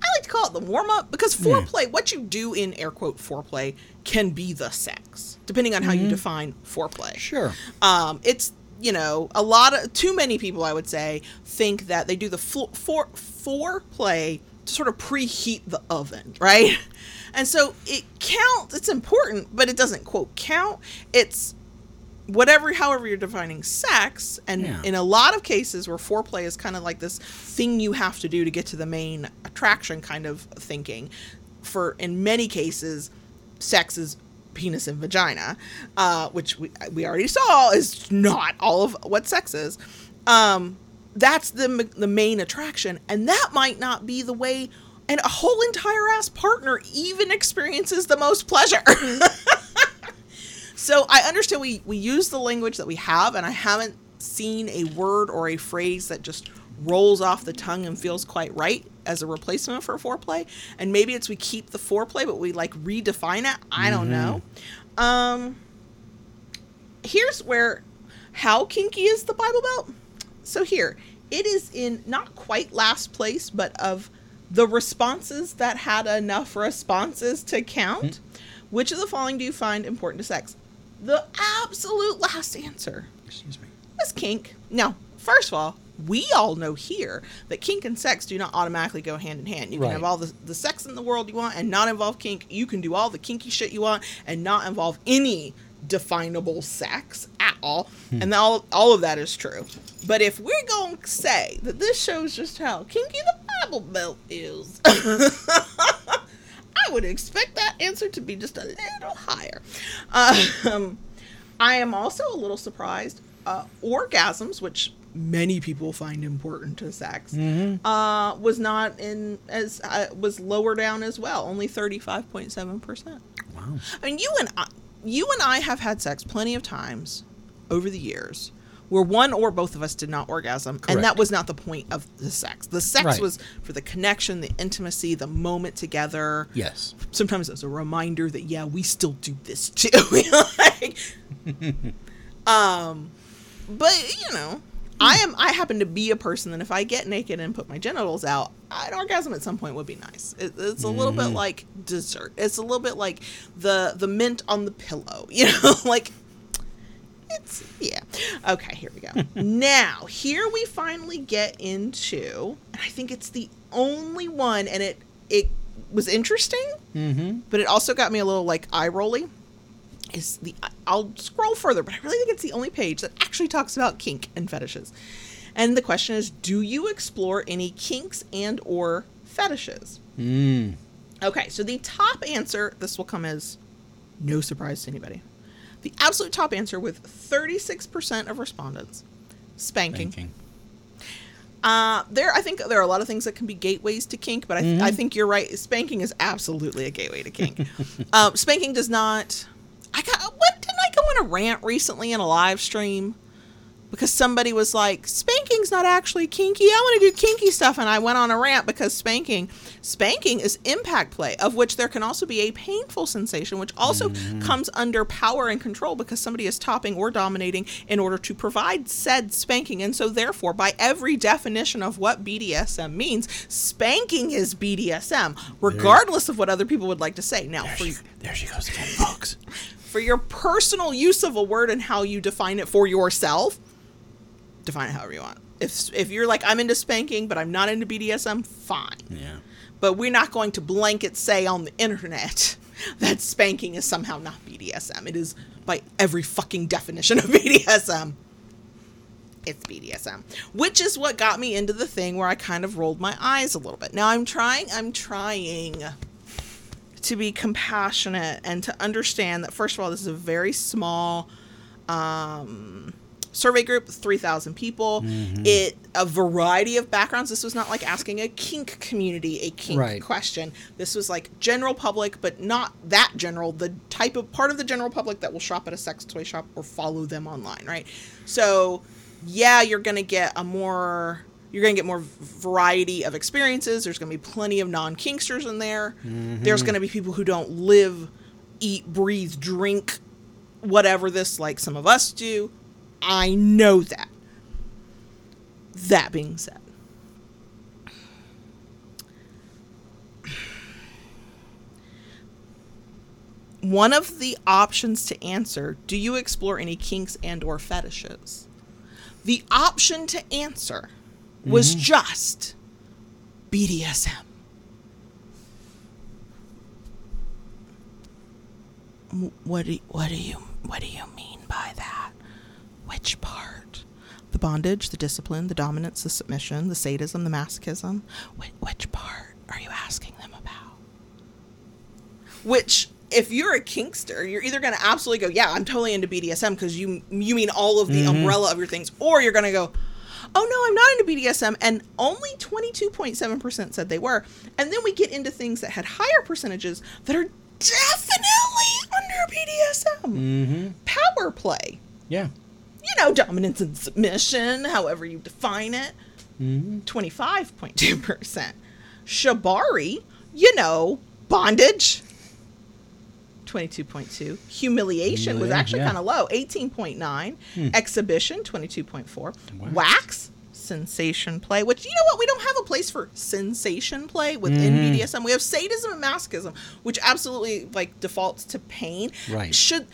I like to call it the warm up because Yeah. foreplay, what you do in air quote foreplay, can be the sex, depending on how you define foreplay. Sure. Um, it's you know a lot of too many people I would say think that they do the flo- for foreplay sort of preheat the oven, right? And so it counts. It's important, but it doesn't quote count. It's whatever, however you're defining sex, and Yeah. in a lot of cases where foreplay is kind of like this thing you have to do to get to the main attraction kind of thinking. For in many cases, sex is penis and vagina, uh, which we we already saw is not all of what sex is. Um, that's the the main attraction, and that might not be the way. And a whole entire ass partner even experiences the most pleasure. So I understand we we use the language that we have, and I haven't seen a word or a phrase that just rolls off the tongue and feels quite right as a replacement for foreplay. And maybe it's we keep the foreplay, but we like redefine it. I don't know. Um, here's where how kinky is the Bible Belt? So here it is in not quite last place, but of the responses that had enough responses to count. Hmm. Which of the following do you find important to sex? The absolute last answer Excuse me. was kink. Now, first of all, we all know here that kink and sex do not automatically go hand in hand. You can Right. have all the, the sex in the world you want and not involve kink. You can do all the kinky shit you want and not involve any definable sex at all. And all, all of that is true. But if we're going to say that this shows just how kinky the Bible Belt is, I would expect that answer to be just a little higher. Um, I am also a little surprised. Uh, orgasms, which many people find important to sex, uh, was not in as uh, was lower down as well, only thirty five point seven percent. Wow. I mean, you and I, you and I have had sex plenty of times over the years where one or both of us did not orgasm, and that was not the point of the sex. The sex Right. was for the connection, the intimacy, the moment together. Yes. Sometimes as a reminder that yeah, we still do this too. like, um, but you know. I am. I happen to be a person that if I get naked and put my genitals out, an orgasm at some point would be nice. It, it's a little bit like dessert. It's a little bit like the the mint on the pillow. You know, like it's yeah. Okay, here we go. now, here we finally get into and I think it's the only one and it it was interesting, Mm-hmm. but it also got me a little like eye rolly. Is the I'll scroll further, but I really think it's the only page that actually talks about kink and fetishes. And the question is, do you explore any kinks and or fetishes? Mm. Okay, so the top answer, this will come as no surprise to anybody. The absolute top answer with 36% of respondents spanking. Thinking. Uh, there, I think there are a lot of things that can be gateways to kink, but I, I think you're right. Spanking is absolutely a gateway to kink. um, spanking does not. I got. What didn't I go on a rant recently in a live stream because somebody was like, spanking's not actually kinky. I want to do kinky stuff. And I went on a rant because spanking, spanking is impact play, of which there can also be a painful sensation, which also mm-hmm. comes under power and control because somebody is topping or dominating in order to provide said spanking. And so, therefore, by every definition of what BDSM means, spanking is BDSM, regardless of what other people would like to say. Now, for, there she goes again, folks. for your personal use of a word and how you define it for yourself, define it however you want. If if you're like I'm into spanking but I'm not into BDSM, fine. Yeah. But we're not going to blanket say on the internet that spanking is somehow not BDSM. It is by every fucking definition of BDSM. It's BDSM, which is what got me into the thing where I kind of rolled my eyes a little bit. Now I'm trying I'm trying to be compassionate and to understand that first of all this is a very small um survey group 3000 people. It a variety of backgrounds. This was not like asking a kink community a kink Right. question. This was like general public but not that general. The type of part of the general public that will shop at a sex toy shop or follow them online right? So yeah you're gonna get a more you're gonna get more variety of experiences. There's gonna be plenty of non-kinksters in there. There's mm-hmm. gonna be people who don't live eat breathe drink whatever this like some of us do. I know that. That being said. One of the options to answer do you explore any kinks and or fetishes? The option to answer was mm-hmm. just bdsm what do, what do you what do you mean by that? Which part? The bondage the discipline the dominance the submission the sadism the masochism? Which, which part are you asking them about? Which if you're a kinkster you're either going to absolutely go yeah i'm totally into bdsm because you you mean all of the mm-hmm. umbrella of your things or you're going to go oh no i'm not into bdsm and only 22.7% said they were and then we get into things that had higher percentages that are definitely under bdsm Mm-hmm. power play Yeah. you know dominance and submission however you define it Mm-hmm. 25.2%. Shibari, you know, bondage. 22.2. Humiliation was actually yeah. kind of low, 18.9. Exhibition, 22.4. Wax, sensation play, which, you know what, we don't have a place for sensation play within BDSM. We have sadism and masochism, which absolutely, like, defaults to pain. Right. Should,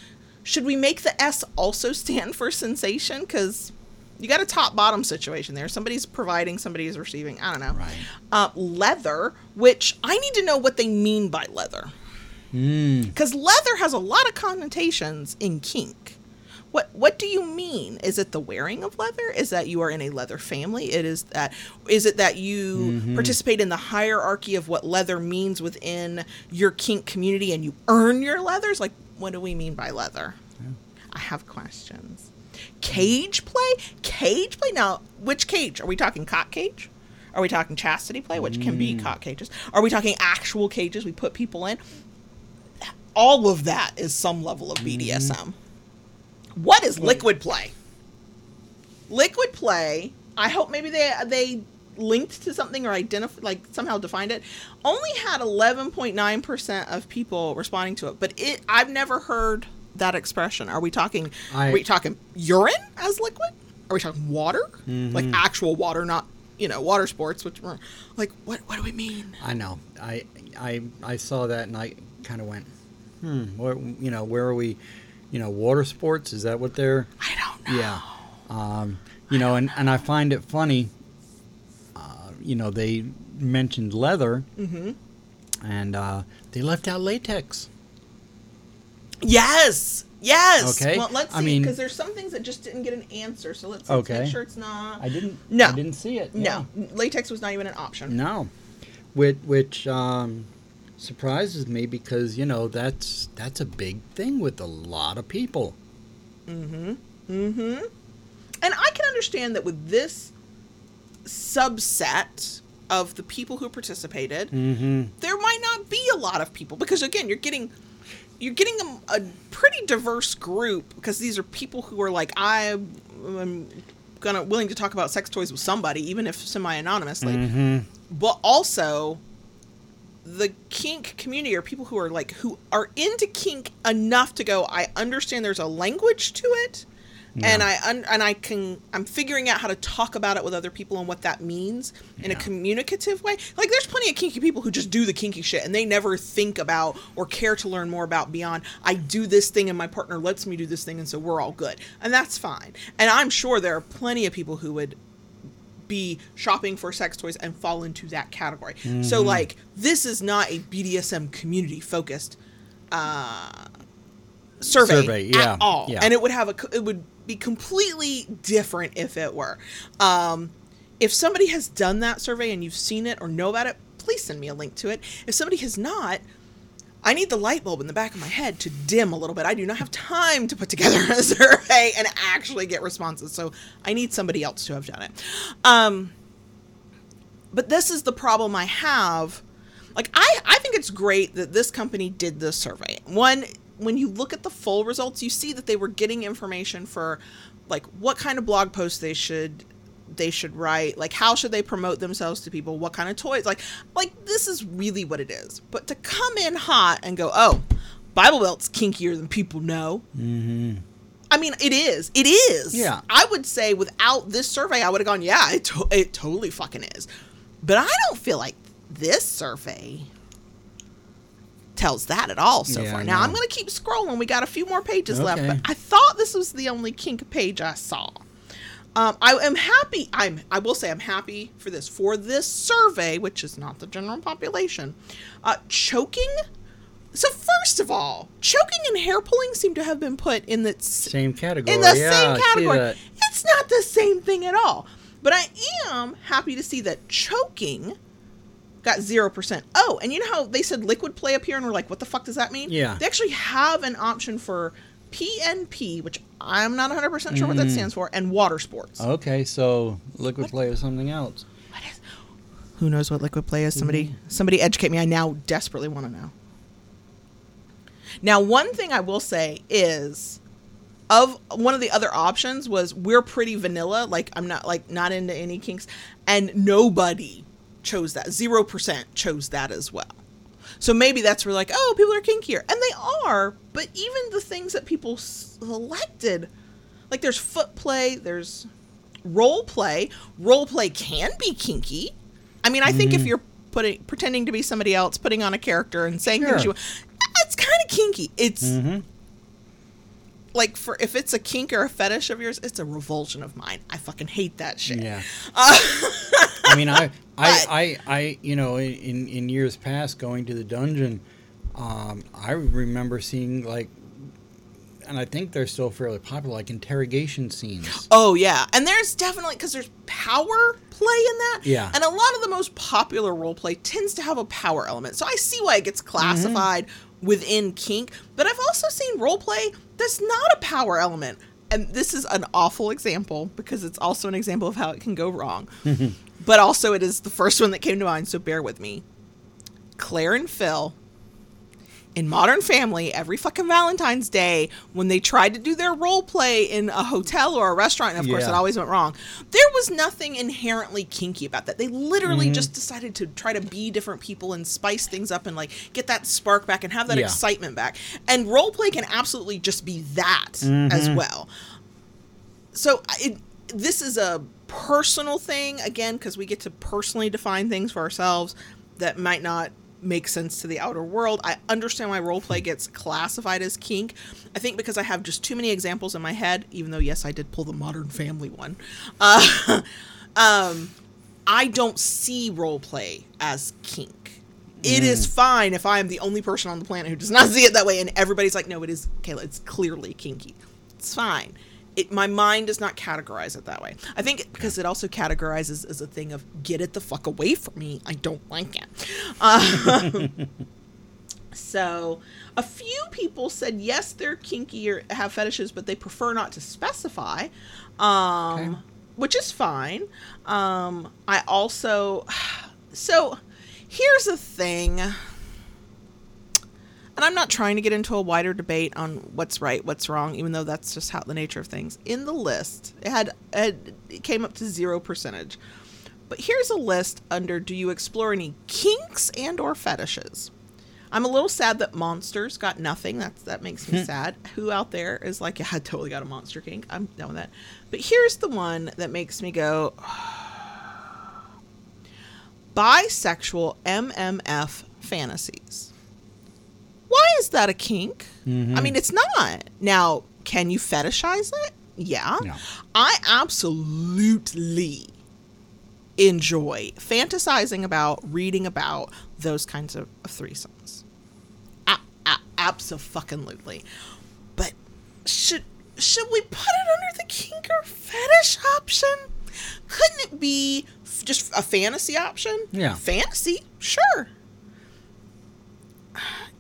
should we make the S also stand for sensation? Because you got a top bottom situation there. Somebody's providing, somebody's receiving. I don't know. Right. Uh, leather, which I need to know what they mean by leather. Mm. Because leather has a lot of connotations in kink. What what do you mean? Is it the wearing of leather? Is that you are in a leather family? It is that is it that you participate in the hierarchy of what leather means within your kink community and you earn your leathers? Like what do we mean by leather? I have questions. Cage play? Cage play? Now, which cage? Are we talking cock cage? Are we talking chastity play, which can be cock cages? Are we talking actual cages we put people in? All of that is some level of mm-hmm. BDSM. What is liquid play? Liquid play, I hope maybe they they linked to something or identified like somehow defined it. Only had 11.9% of people responding to it, but it I've never heard that expression. Are we talking I- are we talking urine as liquid? Are we talking water? Mm-hmm. Like actual water, not you know, water sports, which were like what what do we mean? I know. I I I saw that and I kind of went, hmm. Where, you know, where are we? You know, water sports. Is that what they're? I don't know. Yeah. Um, you know, and, and I find it funny. Uh, you know, they mentioned leather, Mm-hmm. and uh, they left out latex. Yes. Yes. Okay. Well, let's see. I mean- because there's some things that just didn't get an answer. So let's, let's Okay. make sure it's not. I didn't. No. I didn't see it. no, latex was not even an option. No, which which um, surprises me because you know that's that's a big thing with a lot of people. Mm-hmm. Mm-hmm. And I can understand that with this subset of the people who participated, Mm-hmm. there might not be a lot of people because again, you're getting you're getting a, a pretty diverse group because these are people who are like I am gonna willing to talk about sex toys with somebody, even if semi anonymously. Mm-hmm. But also, the kink community are people who are like who are into kink enough to go. I understand there's a language to it, and I un- and I can I'm figuring out how to talk about it with other people and what that means in a communicative way. Like there's plenty of kinky people who just do the kinky shit and they never think about or care to learn more about beyond I do this thing and my partner lets me do this thing and so we're all good. And that's fine. And I'm sure there are plenty of people who would be shopping for sex toys and fall into that category. So like this is not a BDSM community focused uh survey, Survey, yeah, at all. yeah. And it would have a it would be completely different if it were. Um if somebody has done that survey and you've seen it or know about it, please send me a link to it. If somebody has not, I need the light bulb in the back of my head to dim a little bit. I do not have time to put together a survey and actually get responses. So I need somebody else to have done it. Um, but this is the problem I have. Like I, I think it's great that this company did this survey. One, when you look at the full results, you see that they were getting information for like what kind of blog posts they should they should write like how should they promote themselves to people what kind of toys like like this is really what it is but to come in hot and go oh bible belt's kinkier than people know Mm-hmm. I mean, it is. It is. Yeah. I would say without this survey, I would have gone, yeah, it, to- it totally fucking is. But I don't feel like this survey tells that at all so Yeah, far. Now, I'm going to keep scrolling. We got a few more pages left, but I thought this was the only kink page I saw. Um, I am happy. I'm. I will say I'm happy for this. For this survey, which is not the general population, uh, choking. So first of all, choking and hair pulling seem to have been put in the Same category. in the yeah, same category. It's not the same thing at all. But I am happy to see that choking got 0%. Oh, and you know how they said liquid play up here and we're like, what the fuck does that mean? Yeah. They actually have an option for PNP, which I'm not 100% sure what that Mm. stands for, and water sports. Okay, so liquid play is something else. What is, who knows what liquid play is? Somebody, somebody educate me. I now desperately want to know. Now, one thing I will say is, of one of the other options was we're pretty vanilla. Like I'm not like not into any kinks, and nobody chose that. Zero percent chose that as well. So maybe that's where like, oh, people are kinkier, and they are. But even the things that people selected, like there's foot play, there's role play. Role play can be kinky. I mean, I think if you're putting pretending to be somebody else, putting on a character and saying things Sure. you, it's kind of kinky. It's Mm-hmm. Like for if it's a kink or a fetish of yours, it's a revulsion of mine. I fucking hate that shit. Yeah. Uh, I mean, I, I, I, I, you know, in in years past, going to the dungeon, um, I remember seeing like, and I think they're still fairly popular, like interrogation scenes. Oh yeah, and there's definitely because there's power play in that. Yeah. and a lot of the most popular role play tends to have a power element, so I see why it gets classified within kink. But I've also seen role play that's not a power element, and this is an awful example because it's also an example of how it can go wrong. but also, it is the first one that came to mind, so bear with me. Claire and Phil in Modern Family every fucking Valentine's Day when they tried to do their role play in a hotel or a restaurant, and of course it always went wrong. There was nothing inherently kinky about that. They literally Mm-hmm. just decided to try to be different people and spice things up and like get that spark back and have that Yeah. excitement back. And role play can absolutely just be that as Mm-hmm. well. So it, this is a personal thing again because we get to personally define things for ourselves that might not make sense to the outer world. I understand why role play gets classified as kink. I think because I have just too many examples in my head, even though yes, I did pull the Modern Family one. Uh, um, I don't see role play as kink. It is fine if I am the only person on the planet who does not see it that way, and everybody's like, "No, it is, Kayla. It's clearly kinky. It's fine." It, my mind does not categorize it that way. I think because it also categorizes as a thing of "get it the fuck away from me." I don't like it. Um, so, a few people said yes, they're kinky or have fetishes, but they prefer not to specify, um, Okay. which is fine. Um, I also, so here's the thing. And I'm not trying to get into a wider debate on what's right, what's wrong, even though that's just how the nature of things. In the list, it had, it, it came up to zero percentage. But here's a list under do you explore any kinks and or fetishes? I'm a little sad that monsters got nothing. That's that makes me hmm. sad. Who out there is like, yeah, I totally got a monster kink. I'm done with that. But here's the one that makes me go bisexual MMF fantasies. Why is that a kink? I mm-hmm. mean, it's not. Now, can you fetishize it? Yeah. No. I absolutely enjoy fantasizing about, reading about those kinds of, threesomes. A- a- absolutely. But should should we put it under the kink or fetish option? Couldn't it be f- just a fantasy option? Yeah. Fantasy, sure.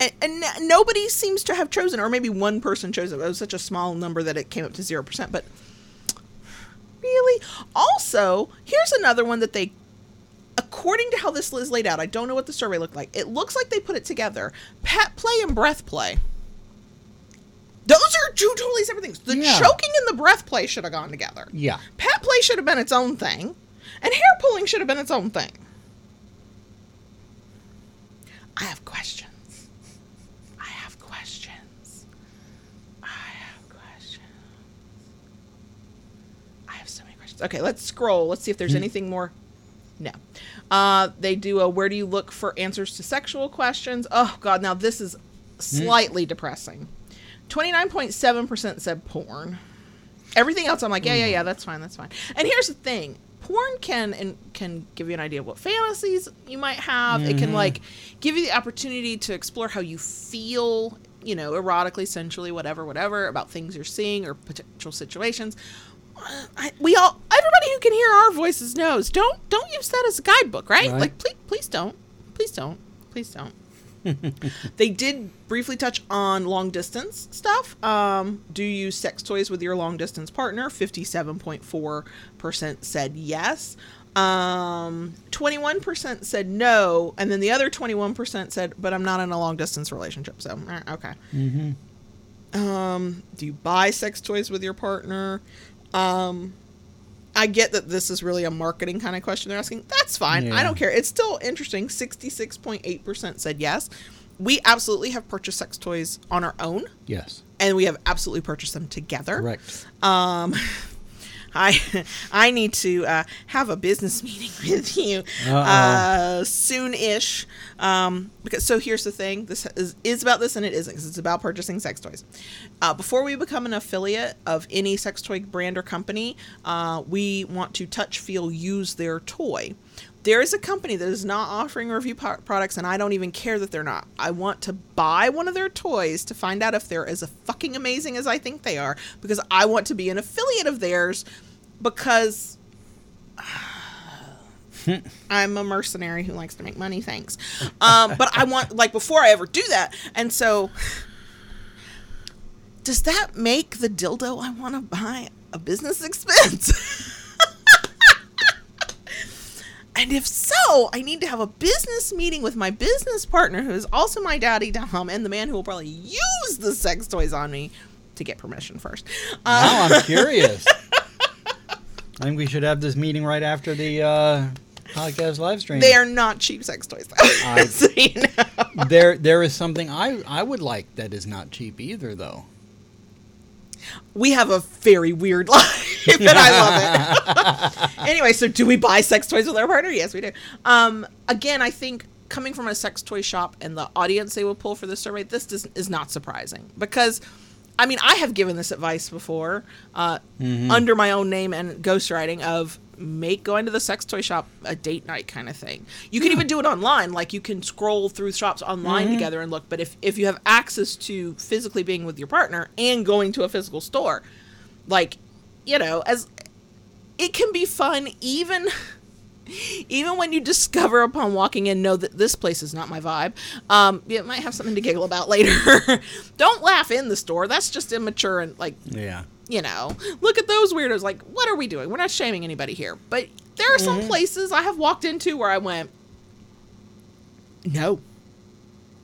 And, and nobody seems to have chosen, or maybe one person chose it. It was such a small number that it came up to zero percent. But really, also, here's another one that they, according to how this is laid out, I don't know what the survey looked like. It looks like they put it together: pet play and breath play. Those are two totally separate things. The Yeah. choking and the breath play should have gone together. Yeah. Pet play should have been its own thing, and hair pulling should have been its own thing. I have questions. I have questions. I have questions. I have so many questions. Okay, let's scroll. Let's see if there's mm-hmm. anything more. No. Uh, they do a where do you look for answers to sexual questions? Oh, God. Now, this is mm-hmm. slightly depressing. 29.7% said porn. Everything else, I'm like, yeah, yeah, yeah, mm. that's fine, that's fine. And here's the thing: porn can and can give you an idea of what fantasies you might have. It can mm-hmm. like give you the opportunity to explore how you feel, you know, erotically, sensually, whatever, whatever, about things you're seeing or potential situations. I, we all, everybody who can hear our voices knows. Don't don't use that as a guidebook, right? Right. Like, please, please don't, please don't, please don't they did briefly touch on long distance stuff. Um, do you use sex toys with your long distance partner? 57.4% said yes. Um, 21% said no. And then the other 21% said, but I'm not in a long distance relationship. So, eh, okay. Um, do you buy sex toys with your partner? Um, I get that this is really a marketing kind of question they're asking. That's fine. I don't care. It's still interesting. 66.8% said yes. We absolutely have purchased sex toys on our own, Yes. and we have absolutely purchased them together. Correct. Um, I I need to uh, have a business meeting with you Uh-oh. uh, soon-ish. Um, because so here's the thing: this is, is about this, and it isn't. 'cause it's about purchasing sex toys. Uh, before we become an affiliate of any sex toy brand or company, uh, we want to touch, feel, use their toy. There is a company that is not offering review po- products, and I don't even care that they're not. I want to buy one of their toys to find out if they're as fucking amazing as I think they are, because I want to be an affiliate of theirs, because I'm a mercenary who likes to make money. Thanks, um, but I want like before I ever do that, and so does that make the dildo I want to buy a business expense? And if so, I need to have a business meeting with my business partner, who is also my daddy Dom, and the man who will probably use the sex toys on me to get permission first. Uh, Now I'm curious. I think we should have this meeting right after the uh, podcast live stream. they are not cheap sex toys, though. I- so you know. there, there is something I I would like that is not cheap either, though. We have a very weird life, and I love it. anyway, so do we buy sex toys with our partner? Yes, we do. Um, again, I think coming from a sex toy shop and the audience they will pull for this survey, this does, is not surprising because. I mean, I have given this advice before uh, under my own name and ghostwriting of make going to the sex toy shop a date night kind of thing. You can even do it online. Like you can scroll through shops online together and look. But if, if you have access to physically being with your partner and going to a physical store, like, you know, as it can be fun even even when you discover upon walking in know that this place is not my vibe um it might have something to giggle about later don't laugh in the store that's just immature and like Yeah. You know look at those weirdos like what are we doing we're not shaming anybody here but there are some places i have walked into where i went no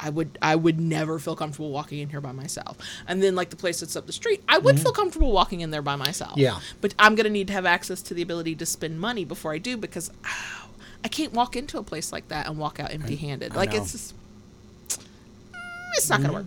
I would I would never feel comfortable walking in here by myself. And then like the place that's up the street, I would feel comfortable walking in there by myself. Mm-hmm. Yeah. But I'm gonna need to have access to the ability to spend money before I do because ow, I can't walk into a place like that and walk out empty handed. Like know. it's just it's not gonna work.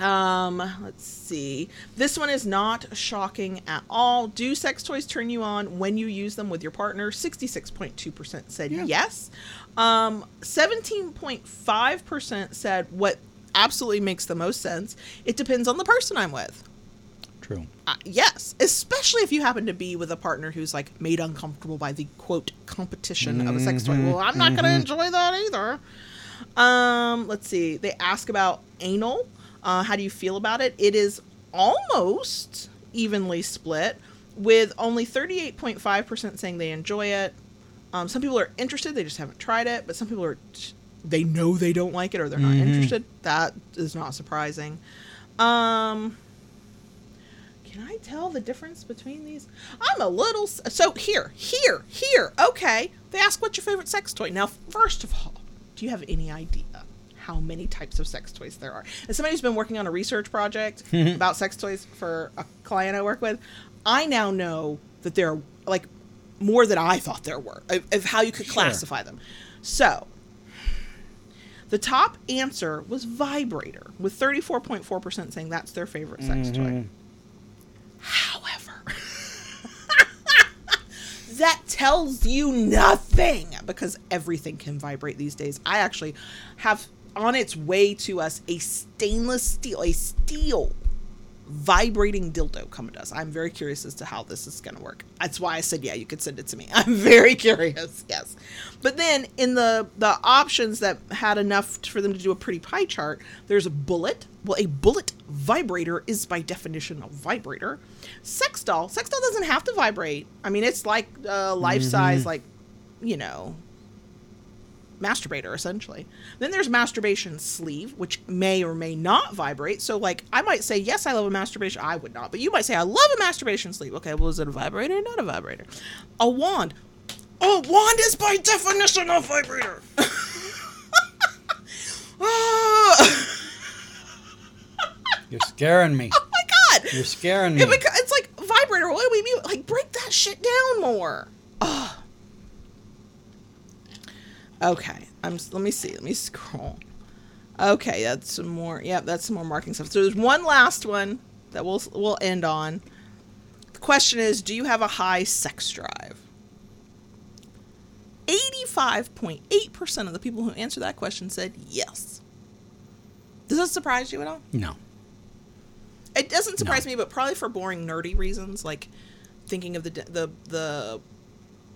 Um, let's see. This one is not shocking at all. Do sex toys turn you on when you use them with your partner? 66.2% said Yeah. yes. Um, 17.5% said what absolutely makes the most sense. It depends on the person I'm with. True. Uh, yes, especially if you happen to be with a partner who's like made uncomfortable by the quote competition of a sex toy. Well, I'm not going to enjoy that either. Um, let's see. They ask about anal. Uh, how do you feel about it? It is almost evenly split, with only 38.5% saying they enjoy it. Um, some people are interested; they just haven't tried it. But some people are, they know they don't like it or they're not interested. That is not surprising. Um, can I tell the difference between these? I'm a little. So here, here, here. Okay. They ask what's your favorite sex toy. Now, first of all, do you have any idea how many types of sex toys there are? As somebody who's been working on a research project mm-hmm. about sex toys for a client I work with, I now know that there are like more than I thought there were of, of how you could Sure. classify them. So, the top answer was vibrator, with 34.4% saying that's their favorite sex toy. Mm-hmm. However, that tells you nothing because everything can vibrate these days. I actually have on its way to us a stainless steel, a steel vibrating dildo coming to us. I'm very curious as to how this is going to work. That's why I said, yeah, you could send it to me. I'm very curious. Yes. But then in the the options that had enough for them to do a pretty pie chart, there's a bullet. Well, a bullet vibrator is by definition a vibrator. Sex doll. Sex doll doesn't have to vibrate. I mean, it's like uh, life size, like you know, masturbator essentially. Then there's masturbation sleeve, which may or may not vibrate. So like I might say yes, I love a masturbation. I would not, but you might say I love a masturbation sleeve. Okay, well is it a vibrator or not a vibrator? A wand. A wand is by definition a vibrator. oh You're scaring me. Oh my god! You're scaring me. It's like vibrator. What do we mean? Like break that shit down more. Ugh. Okay, I'm. Let me see. Let me scroll. Okay, that's some more. Yep, that's some more marking stuff. So there's one last one that we'll we'll end on. The question is, do you have a high sex drive? 85.8% of the people who answered that question said yes. Does that surprise you at all? no. It doesn't surprise No. me, but probably for boring nerdy reasons, like thinking of the the the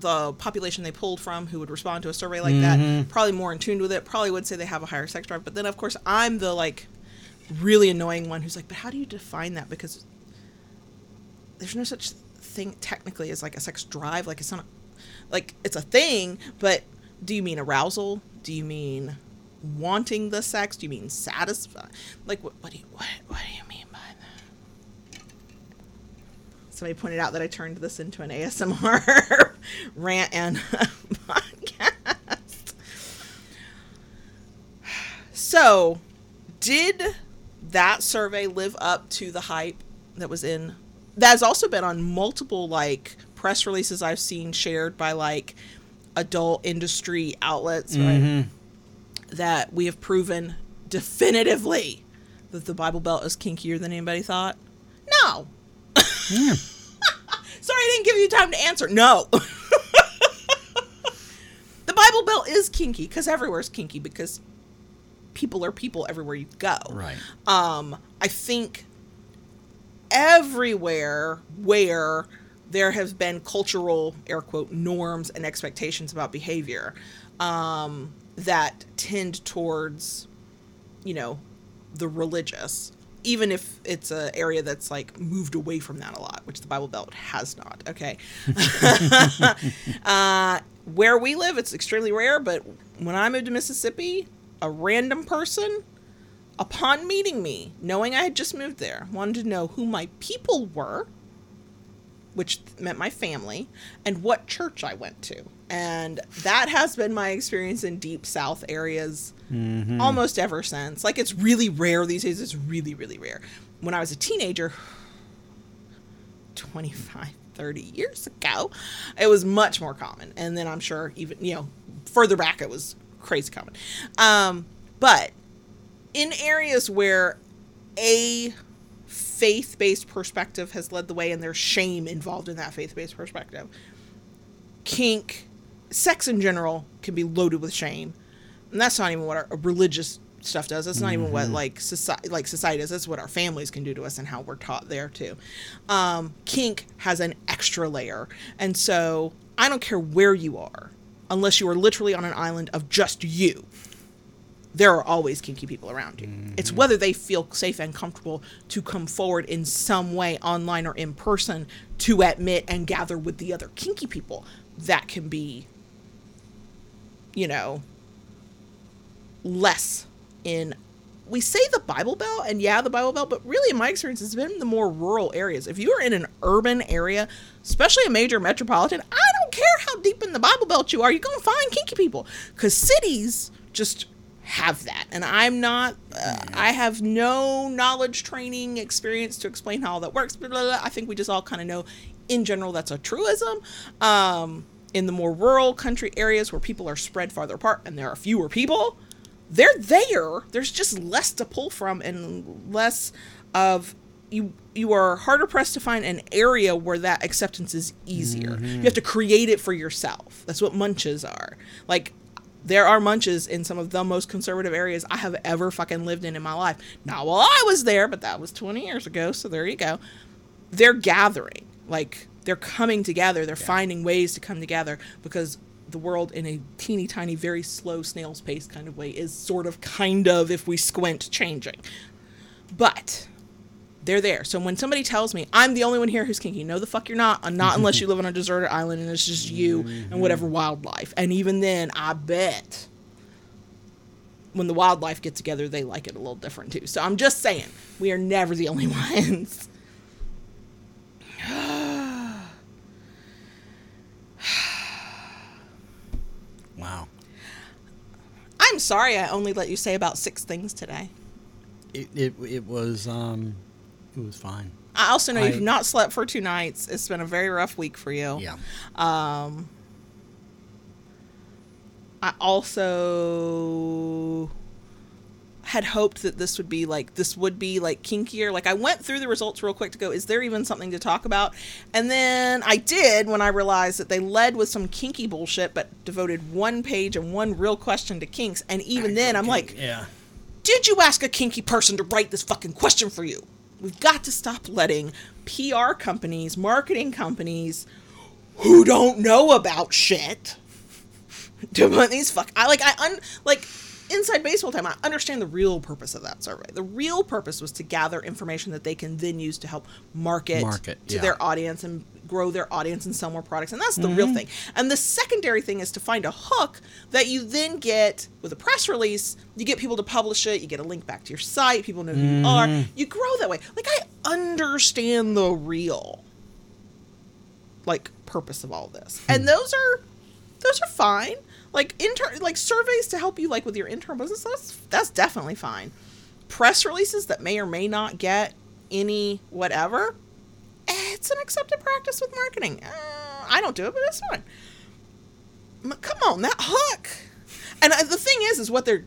the population they pulled from who would respond to a survey like that, mm-hmm. probably more in tune with it. Probably would say they have a higher sex drive. But then, of course, I'm the like really annoying one who's like, but how do you define that? Because there's no such thing technically as like a sex drive. Like it's not like it's a thing, but do you mean arousal? Do you mean wanting the sex? Do you mean satisfy? Like what? What do you what? What do you mean by that? Somebody pointed out that I turned this into an ASMR rant and podcast. So, did that survey live up to the hype that was in? That has also been on multiple like press releases I've seen shared by like adult industry outlets, right? Mm-hmm. That we have proven definitively that the Bible Belt is kinkier than anybody thought. No. Sorry, I didn't give you time to answer. No. the Bible Belt is kinky because everywhere's kinky because people are people everywhere you go. Right. Um, I think everywhere where there have been cultural air quote norms and expectations about behavior um, that tend towards you know the religious even if it's an area that's like moved away from that a lot which the bible belt has not okay? Uh, where we live it's extremely rare but when i moved to mississippi a random person upon meeting me knowing i had just moved there wanted to know who my people were which meant my family, and what church I went to. And that has been my experience in deep south areas almost ever since. Like it's really rare these days. It's really, really rare. When I was a teenager, 25, 30 years ago, it was much more common. And then I'm sure even, you know, further back it was crazy common. Um, but in areas where a faith based perspective has led the way and there's shame involved in that faith based perspective, kink, sex in general can be loaded with shame. And that's not even what our religious stuff does. That's not even what like society like society does. That's what our families can do to us and how we're taught there too. Um, kink has an extra layer, and so I don't care where you are, unless you are literally on an island of just you. There are always kinky people around you. It's mm-hmm. whether they feel safe and comfortable to come forward in some way, online or in person, to admit and gather with the other kinky people. That can be, you know, less in we say the Bible Belt, and yeah, the Bible Belt, but really, in my experience, it's been the more rural areas. If you are in an urban area, especially a major metropolitan, I don't care how deep in the Bible Belt you are, you're going to find kinky people. Because cities just have that. And I'm not, uh, I have no knowledge, training, experience to explain how all that works. Blah, blah, blah. I think we just all kind of know in general that's a truism. Um, in the more rural country areas where people are spread farther apart and there are fewer people, they're there. There's just less to pull from and less of you you are harder pressed to find an area where that acceptance is easier. You have to create it for yourself. That's what munches are. Like there are munches in some of the most conservative areas I have ever fucking lived in in my life. Not while I was there, but that was 20 years ago, so there you go. They're gathering. Like they're coming together. They're finding ways to come together because the world in a teeny tiny, very slow snail's pace kind of way is sort of kind of, if we squint, changing. But they're there. So when somebody tells me I'm the only one here who's kinky, no, the fuck you're not. I'm not unless you live on a deserted island and it's just you and whatever wildlife. And even then, I bet when the wildlife get together, they like it a little different too. So I'm just saying, we are never the only ones. Wow. I'm sorry I only let you say about six things today. It, it, it was um it was fine. I also know I- you've not slept for two nights. It's been a very rough week for you. Yeah. Um, I also had hoped that this would be like this would be like kinkier. Like I went through the results real quick to go, is there even something to talk about? And then I did when I realized that they led with some kinky bullshit, but devoted one page and one real question to kinks. And even then, I'm like, yeah. did you ask a kinky person to write this fucking question for you? We've got to stop letting PR companies, marketing companies who don't know about shit to put these fuck I like I un like inside baseball time I understand the real purpose of that survey. The real purpose was to gather information that they can then use to help market, Market, to yeah. their audience and grow their audience and sell more products. And that's the Mm-hmm. real thing. And the secondary thing is to find a hook that you then get with a press release. You get people to publish it. You get a link back to your site. People know who you are. Mm-hmm. You grow that way. Like I understand the real like purpose of all this. Hmm. And those are those are fine. Like intern like surveys to help you like with your intern business, that's that's definitely fine. Press releases that may or may not get any whatever, eh, it's an accepted practice with marketing. Uh, I don't do it, but it's fine. Come on, that hook. And uh, the thing is, is what they're,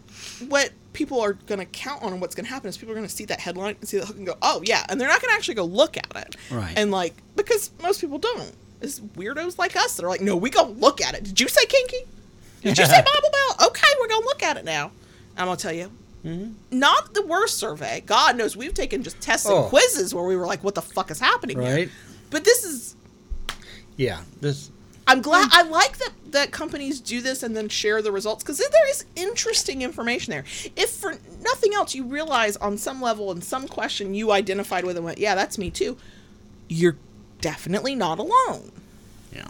what people are going to count on, and what's going to happen is people are going to see that headline and see the hook and go, oh yeah, and they're not going to actually go look at it. Right. And like, because most people don't. It's weirdos like us that are like, no, we gonna look at it. Did you say kinky? Did you say Bible Belt? Okay, we're gonna look at it now. I'm gonna tell you, mm-hmm. not the worst survey. God knows we've taken just tests and Oh. quizzes where we were like, what the fuck is happening here? Right. But this is Yeah. This I'm glad mm. I like that that companies do this and then share the results because there is interesting information there. If for nothing else, you realize on some level in some question you identified with and went, "Yeah, that's me too." You're definitely not alone. yeah.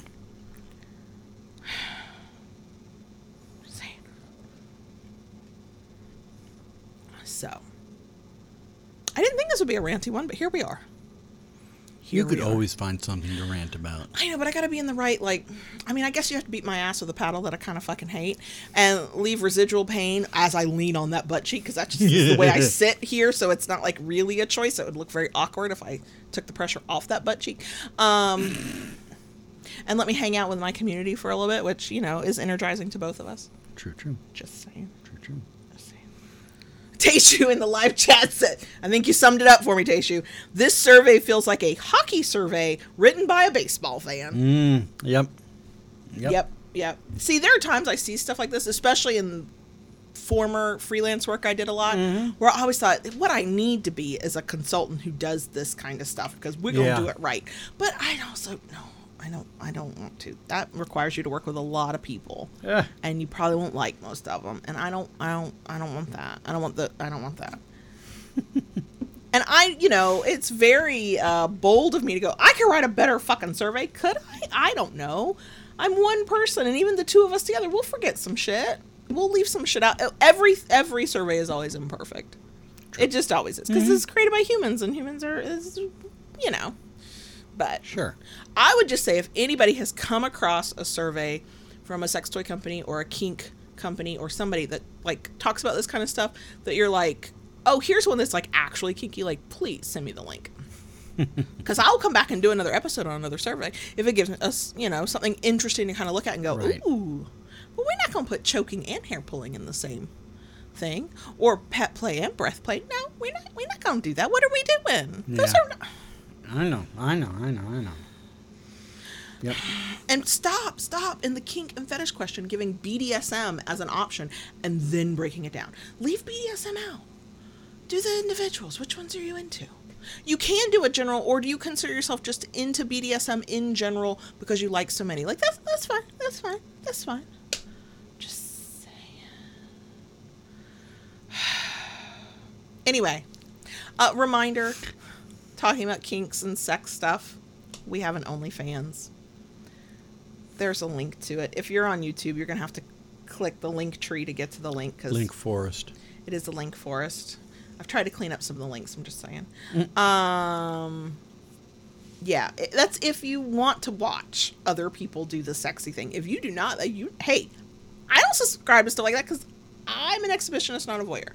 So, I didn't think this would be a ranty one, but here we are. here You could always find something to rant about. I know, but I gotta be in the right, like, I mean, I guess you have to beat my ass with a paddle that I kind of fucking hate and leave residual pain as I lean on that butt cheek because that's just the way I sit here. So it's not like really a choice. It would look very awkward if I took the pressure off that butt cheek. Um, and let me hang out with my community for a little bit, which, you know, is energizing to both of us. True, true, Just saying. true, true. Taishu in the live chat said, I think you summed it up for me, Taishu. This survey feels like a hockey survey written by a baseball fan. Mm, yep. Yep. Yep. Yep. See, there are times I see stuff like this, especially in former freelance work I did a lot, Mm-hmm. where I always thought what I need to be is a consultant who does this kind of stuff because we're gonna Yeah. do it right. But I also no, I don't. I don't want to. That requires you to work with a lot of people, Yeah. and you probably won't like most of them. And I don't. I don't. I don't want that. I don't want the. I don't want that. And I, you know, it's very uh, bold of me to go. I could write a better fucking survey. Could I? I don't know. I'm one person, and even the two of us together, we'll forget some shit. We'll leave some shit out. Every every survey is always imperfect. It just always is because it's created by humans, and humans are, is, you know. But Sure. I would just say if anybody has come across a survey from a sex toy company or a kink company or somebody that like talks about this kind of stuff that you're like, "Oh, here's one that's like actually kinky," like please send me the link. Cuz I'll come back and do another episode on another survey if it gives us, you know, something interesting to kind of look at and go, Right. "Ooh." well, we're not going to put choking and hair pulling in the same thing or pet play and breath play. No, we're not we're not going to do that. What are we doing? Those are not, I know. I know. I know. I know. Yep. And stop, stop in the kink and fetish question giving BDSM as an option and then breaking it down. Leave BDSM out. Do the individuals. Which ones are you into? You can do a general, or do you consider yourself just into BDSM in general because you like so many? Like that's that's fine. That's fine. That's fine. Just saying. anyway, uh, reminder: talking about kinks and sex stuff. We have an OnlyFans there's a link to it. If you're on YouTube, you're gonna have to click the Linktree to get to the link because Link Forest. it is a link forest. I've tried to clean up some of the links. I'm just saying. Um, yeah, that's if you want to watch other people do the sexy thing. If you do not, you hey, I don't subscribe to stuff like that because I'm an exhibitionist, not a voyeur.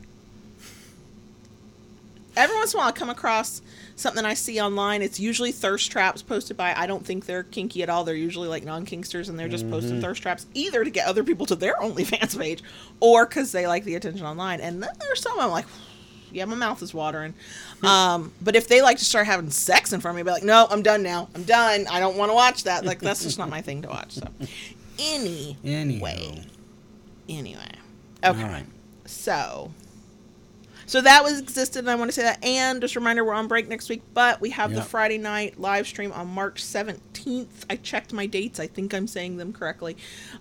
Every once in a while, I come across something I see online. It's usually thirst traps posted by. I don't think they're kinky at all. They're usually like non-kinksters, and they're just posting thirst traps either to get other people to their OnlyFans page, or because they like the attention online. And then there's some I'm like, yeah, my mouth is watering. Um, but if they like to start having sex in front of me, I'll be like, no, I'm done now. I'm done. I don't want to watch that. Like that's just not my thing to watch. So, anyway, Anyhow. anyway, okay. Right. So, so that was existed, and I want to say that. And just a reminder, we're on break next week, but we have the Friday night live stream on March seventeenth. I checked my dates. I think I'm saying them correctly.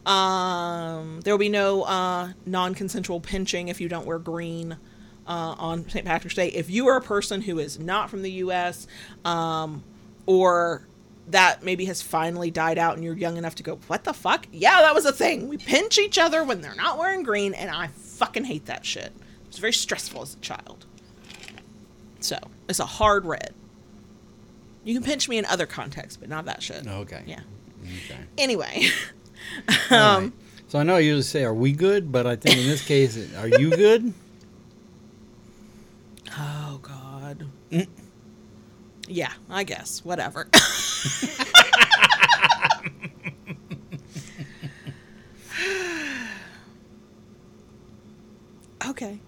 Um, there will be no uh, non-consensual pinching if you don't wear green. Uh, on St. Patrick's Day, if you are a person who is not from the U.S. Um, or that maybe has finally died out and you're young enough to go, what the fuck? Yeah, that was a thing. We pinch each other when they're not wearing green, and I fucking hate that shit. Was very stressful as a child. So, it's a hard red. You can pinch me in other contexts, but not that shit. Okay. Yeah. Okay. Anyway, um, right. So I know I usually say, "Are we good?" But I think in this case, are you good? oh god. Mm. Yeah, I guess. Whatever. okay.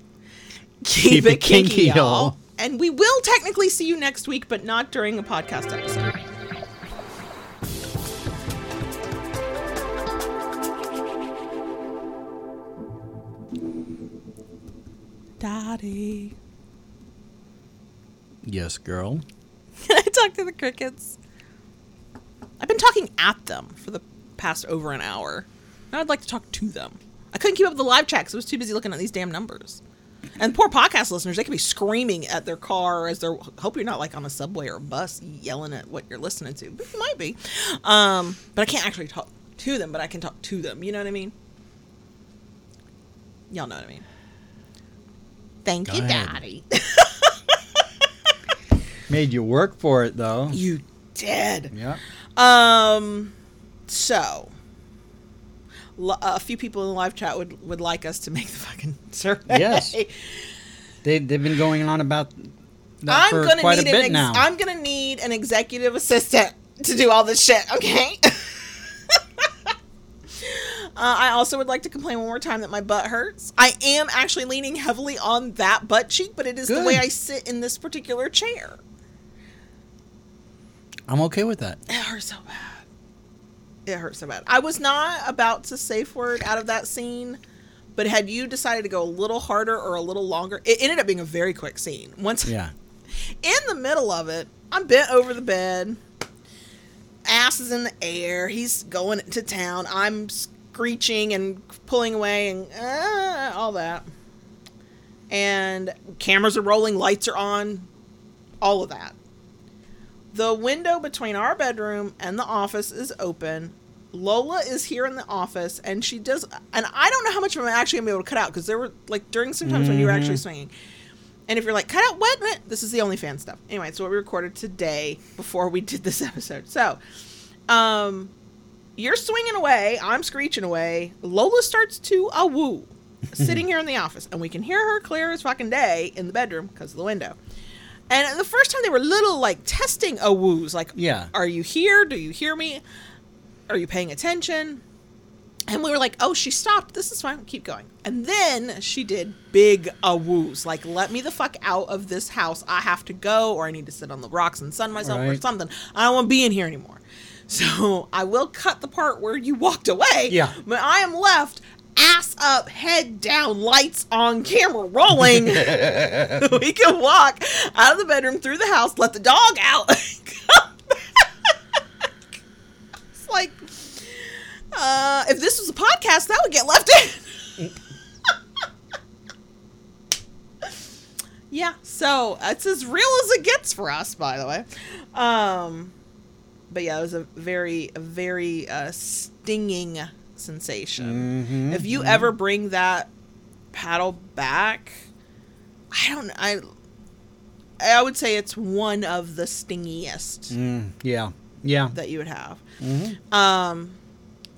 Keep, it kinky, y'all. And we will technically see you next week, but not during a podcast episode. Daddy. Yes, girl. Can I talk to the crickets? I've been talking at them for the past over an hour. Now I'd like to talk to them. I couldn't keep up with the live chat because I was too busy looking at these damn numbers. And poor podcast listeners, they could be screaming at their car as they're. Hope you're not like on a subway or a bus yelling at what you're listening to, but you might be. Um, but I can't actually talk to them, but I can talk to them. You know what I mean? Y'all know what I mean. Thank Go you, ahead. Daddy. Made you work for it though. You did. Yeah. Um, so a few people in the live chat would would like us to make the fucking survey. Yes. They they've been going on about that I'm for gonna quite a need bit an ex- now. I'm gonna need an executive assistant to do all this shit. Okay. Uh, I also would like to complain one more time that my butt hurts. I am actually leaning heavily on that butt cheek, but it is the way I sit in this particular chair. I'm okay with that. It hurts so bad. It hurts so bad. I was not about to safe word out of that scene, but had you decided to go a little harder or a little longer, it ended up being a very quick scene. Once Yeah. in the middle of it, I'm bent over the bed, ass is in the air. He's going to town. I'm screeching and pulling away and uh, all that. And cameras are rolling, lights are on, all of that. The window between our bedroom and the office is open. Lola is here in the office, and she does. And I don't know how much of I'm actually gonna be able to cut out because there were like during some times when you were actually swinging. And if you're like, cut out what? What?" This is the OnlyFans stuff. Anyway, it's what we recorded today before we did this episode. So, um, you're swinging away. I'm screeching away. Lola starts to a woo, sitting here in the office, and we can hear her clear as fucking day in the bedroom because of the window. And the first time they were little like testing a woos, like, Yeah. are you here? Do you hear me? Are you paying attention? And we were like, oh, she stopped. This is fine. Keep going. And then she did big a woos, like, let me the fuck out of this house. I have to go, or I need to sit on the rocks and sun myself, or something. I don't want to be in here anymore. So I will cut the part where you walked away. Yeah. But I am left ass up, head down, lights on, camera rolling. we can walk out of the bedroom through the house, let the dog out. it's like, uh, if this was a podcast, that would get left in. yeah, so it's as real as it gets for us, by the way. Um, but yeah, it was a very, a very uh, stinging sensation. Mhm, If you ever bring that paddle back, I don't. I I would say it's one of the stingiest Mm, yeah. Yeah. that you would have. Mhm. Um,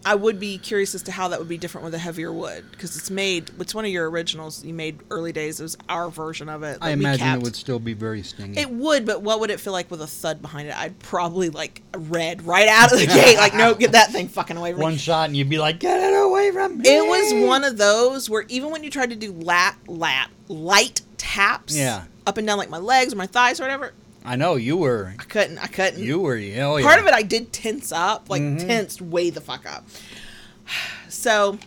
I would be curious as to how that would be different with a heavier wood because it's made. It's one of your originals you made early days. It was our version of it. I that we imagine it would still be very stingy. It would, but what would it feel like with a thud behind it? I'd probably like red right out of the gate. Like, no, get that thing fucking away from me. One shot and you'd be like, get it away from me. It was one of those where even when you tried to do lat lat light taps, Yeah. up and down like my legs or my thighs or whatever, I know you were. I couldn't. I couldn't. You were. Oh yeah. Part of it I did tense up, like Mhm. tensed way the fuck up. So,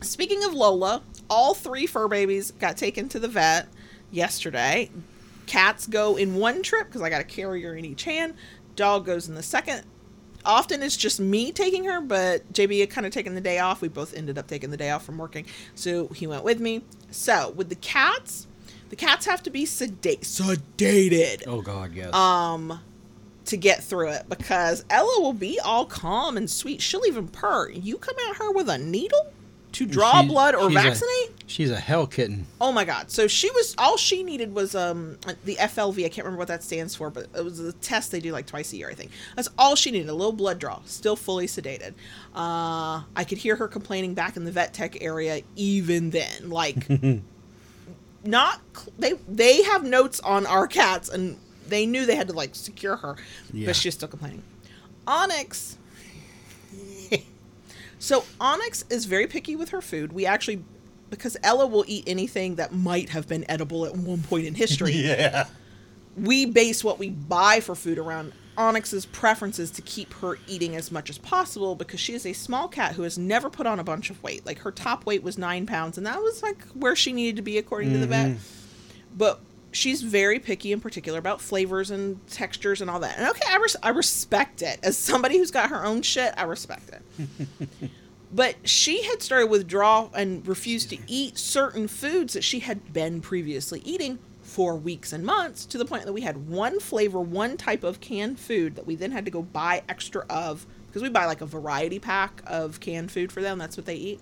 speaking of Lola, all three fur babies got taken to the vet yesterday. Cats go in one trip because I got a carrier in each hand. Dog goes in the second. Often it's just me taking her, but JB had kind of taken the day off. We both ended up taking the day off from working, so he went with me. So with the cats, the cats have to be sedate, sedated Oh God, yes. um to get through it because Ella will be all calm and sweet. She'll even purr. You come at her with a needle to draw She- blood or she's a- vaccinate? she's a hell kitten. oh my god. So she was all she needed was um the FLV. I can't remember what that stands for, but it was a test they do like twice a year, I think. That's all she needed, a little blood draw, still fully sedated. Uh I could hear her complaining back in the vet tech area even then. Like not they they have notes on our cats and they knew they had to like secure her Yeah. but she's still complaining onyx so onyx is very picky with her food we actually because ella will eat anything that might have been edible at one point in history yeah. we base what we buy for food around Onyx's preferences to keep her eating as much as possible because she is a small cat who has never put on a bunch of weight. Like her top weight was nine pounds, and that was like where she needed to be according to the vet. Mm-hmm. But she's very picky in particular about flavors and textures and all that. And okay, I, res- I respect it. As somebody who's got her own shit, I respect it. but she had started withdrawal and refused to eat certain foods that she had been previously eating for weeks and months to the point that we had one flavor, one type of canned food that we then had to go buy extra of because we buy like a variety pack of canned food for them. That's what they eat.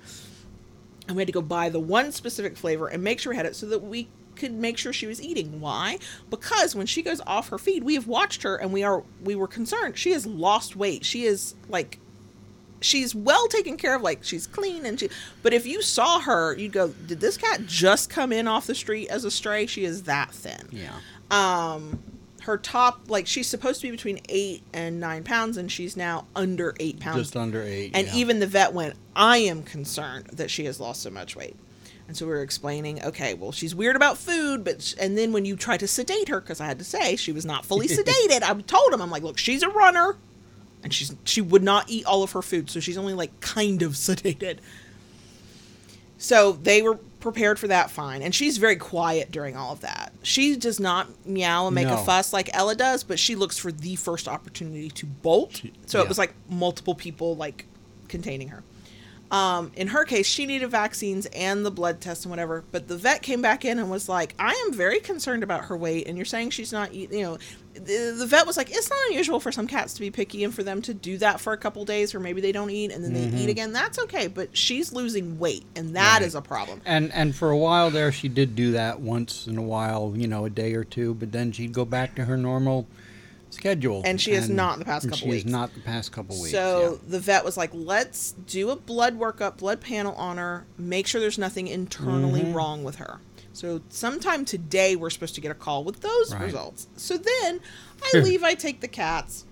And we had to go buy the one specific flavor and make sure we had it so that we could make sure she was eating. Why? Because when she goes off her feed, we have watched her and we are we were concerned. She has lost weight. She is like she's well taken care of like she's clean and she but if you saw her you'd go did this cat just come in off the street as a stray she is that thin Yeah. um her top like she's supposed to be between eight and nine pounds and she's now under eight pounds Just under eight. and yeah. even the vet went i am concerned that she has lost so much weight and so we were explaining okay well she's weird about food but sh- and then when you try to sedate her because i had to say she was not fully sedated i told him i'm like look she's a runner and she's she would not eat all of her food so she's only like kind of sedated so they were prepared for that fine and she's very quiet during all of that she does not meow and make No. a fuss like ella does but she looks for the first opportunity to bolt so it was like multiple people like containing her um, in her case, she needed vaccines and the blood test and whatever. But the vet came back in and was like, "I am very concerned about her weight, and you're saying she's not eat. You know, the, the vet was like, it's not unusual for some cats to be picky and for them to do that for a couple days, or maybe they don't eat and then they eat again. That's okay, but she's losing weight, and that is Right. a problem. And and for a while there, she did do that once in a while, you know, a day or two. But then she'd go back to her normal schedule. And she is not the past and couple she weeks. has not the past couple weeks. So the vet was like, let's do a blood workup, blood panel on her, make sure there's nothing internally Mm-hmm. wrong with her. So sometime today we're supposed to get a call with those Right. results. So then I leave, I take the cats,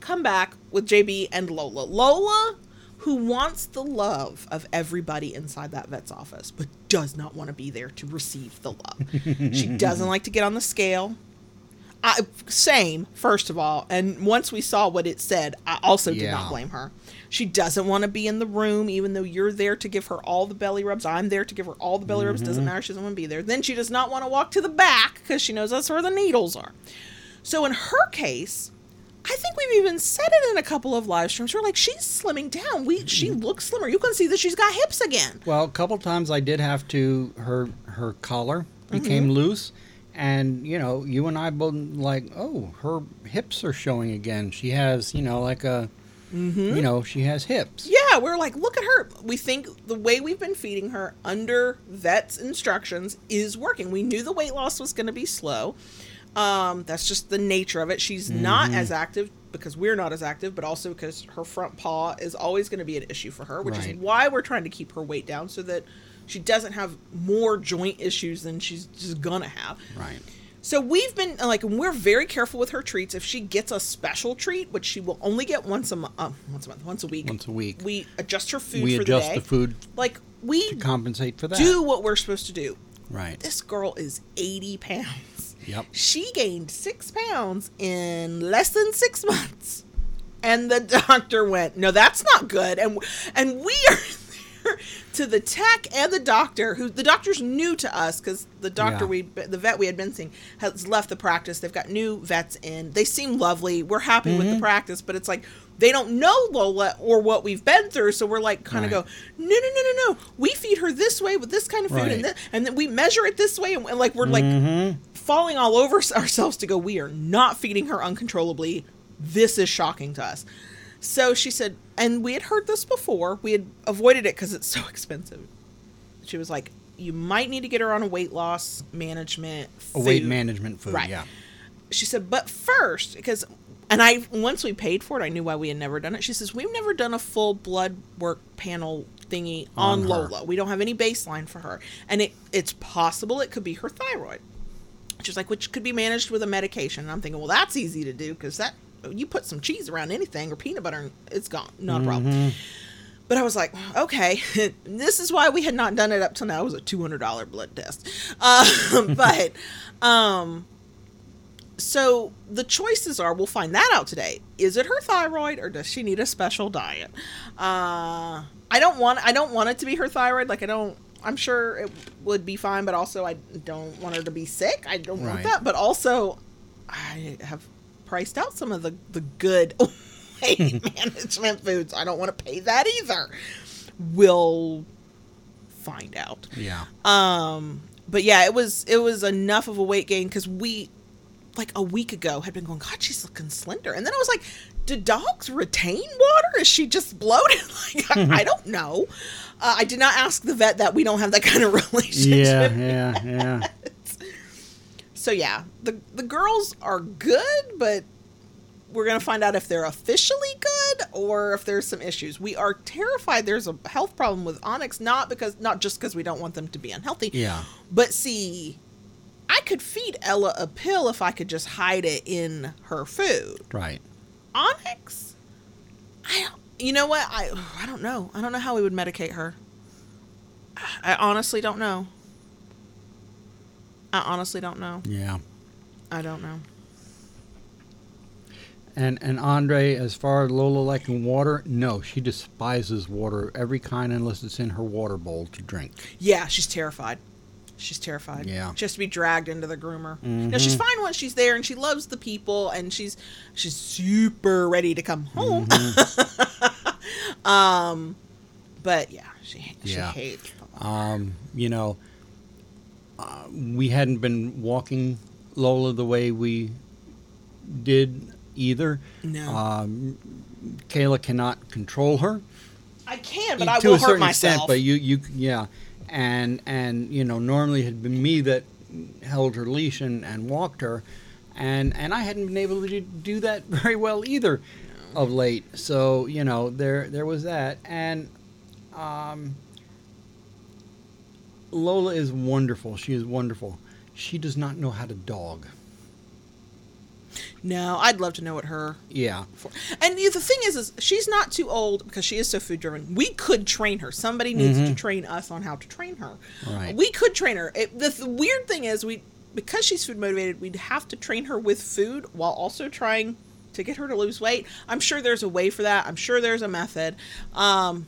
come back with JB and Lola. Lola, who wants the love of everybody inside that vet's office, but does not want to be there to receive the love. she doesn't like to get on the scale. I, same, first of all. And once we saw what it said, I also did not blame her. She doesn't want to be in the room, even though you're there to give her all the belly rubs. I'm there to give her all the belly rubs. Mm-hmm. Doesn't matter. She doesn't want to be there. Then she does not want to walk to the back because she knows that's where the needles are. So in her case, I think we've even said it in a couple of live streams. We're like, she's slimming down. We she Mm-hmm. looks slimmer. You can see that she's got hips again. Well, a couple times I did have to her her collar became Mm-hmm. loose, and you know you and I both like oh her hips are showing again. She has you know like a Mm-hmm. you know she has hips. Yeah, we're like, look at her. We think the way we've been feeding her under vet's instructions is working. We knew the weight loss was going to be slow. Um, that's just the nature of it. She's not as active because we're not as active, but also because her front paw is always going to be an issue for her, which Right. is why we're trying to keep her weight down so that she doesn't have more joint issues than she's just gonna have. Right. So we've been like, we're very careful with her treats. If she gets a special treat, which she will only get once a month, uh, once a month, once a week, Once a week. we adjust her food we for adjust the day. the food Like we to compensate for that. do what we're supposed to do. right. This girl is eighty pounds. Yep. She gained six pounds in less than six months, and the doctor went, "No, that's not good." And and we are to the tech and the doctor, who the doctor's new to us because the doctor Yeah. we the vet we had been seeing has left the practice. They've got new vets in. They seem lovely. We're happy with the Mm-hmm. practice, but it's like they don't know Lola or what we've been through, so we're like kind of Right. go, no, no, no, no, no. We feed her this way with this kind of food, and, Right. th- and then we measure it this way, and, and, like we're like Mm-hmm. falling all over ourselves to go. We are not feeding her uncontrollably. This is shocking to us. So she said, and we had heard this before. We had avoided it because it's so expensive. She was like, "You might need to get her on a weight loss management, A weight management food. Right. Yeah. she said, but first, because, and I, once we paid for it, I knew why we had never done it. She says, we've never done a full blood work panel thingy on, On. Lola. We don't have any baseline for her. And it, it's possible it could be her thyroid. She's like, which could be managed with a medication. And I'm thinking, well, that's easy to do because that, you put some cheese around anything or peanut butter and it's gone. Not a problem. But I was like, okay, this is why we had not done it up till now. It was a two hundred dollar blood test, um, but um, so the choices are we'll find that out today. Is it her thyroid or does she need a special diet? Uh, I don't want I don't want it to be her thyroid. Like I don't. I'm sure it would be fine, but also I don't want her to be sick. I don't want that. But also, I have priced out some of the the good weight management foods. I don't want to pay that either. We'll find out. Yeah. Um, but yeah, it was it was enough of a weight gain because we, like a week ago, had been going. God, she's looking slender, and then I was like, do dogs retain water? Is she just bloated? like I, I don't know. Uh, I did not ask the vet that. We don't have that kind of relationship. Yeah. Yeah. Yeah. So yeah, the the girls are good, but we're gonna find out if they're officially good or if there's some issues. We are terrified there's a health problem with Onyx, not because not just because we don't want them to be unhealthy. Yeah. But see, I could feed Ella a pill if I could just hide it in her food. Right. Onyx, I don't. You know what? I I don't know. I don't know how we would medicate her. I honestly don't know. I honestly don't know. Yeah. I don't know. And and Andre, as far as Lola liking water, no, she despises water every kind unless it's in her water bowl to drink. Yeah, she's terrified. She's terrified. Yeah. She has to be dragged into the groomer. Now she's fine once she's there and she loves the people and she's she's super ready to come home. um but yeah, she she Yeah. hates Um, you know, uh, we hadn't been walking Lola the way we did either. No. Um, Kayla cannot control her. I can, but I to will a hurt certain myself. extent, but you, you, yeah, and and you know, normally it had been me that held her leash and, and walked her, and and I hadn't been able to do that very well either, of late. So you know, there there was that, and um, Lola is wonderful. She is wonderful. She does not know how to dog. no, I'd love to know what her Yeah, for. And the thing is, is she's not too old because she is so food driven. We could train her. Somebody needs to train us on how to train her. Right. We could train her. It, the, the weird thing is, we because she's food motivated, we'd have to train her with food while also trying to get her to lose weight. I'm sure there's a way for that. I'm sure there's a method. Um,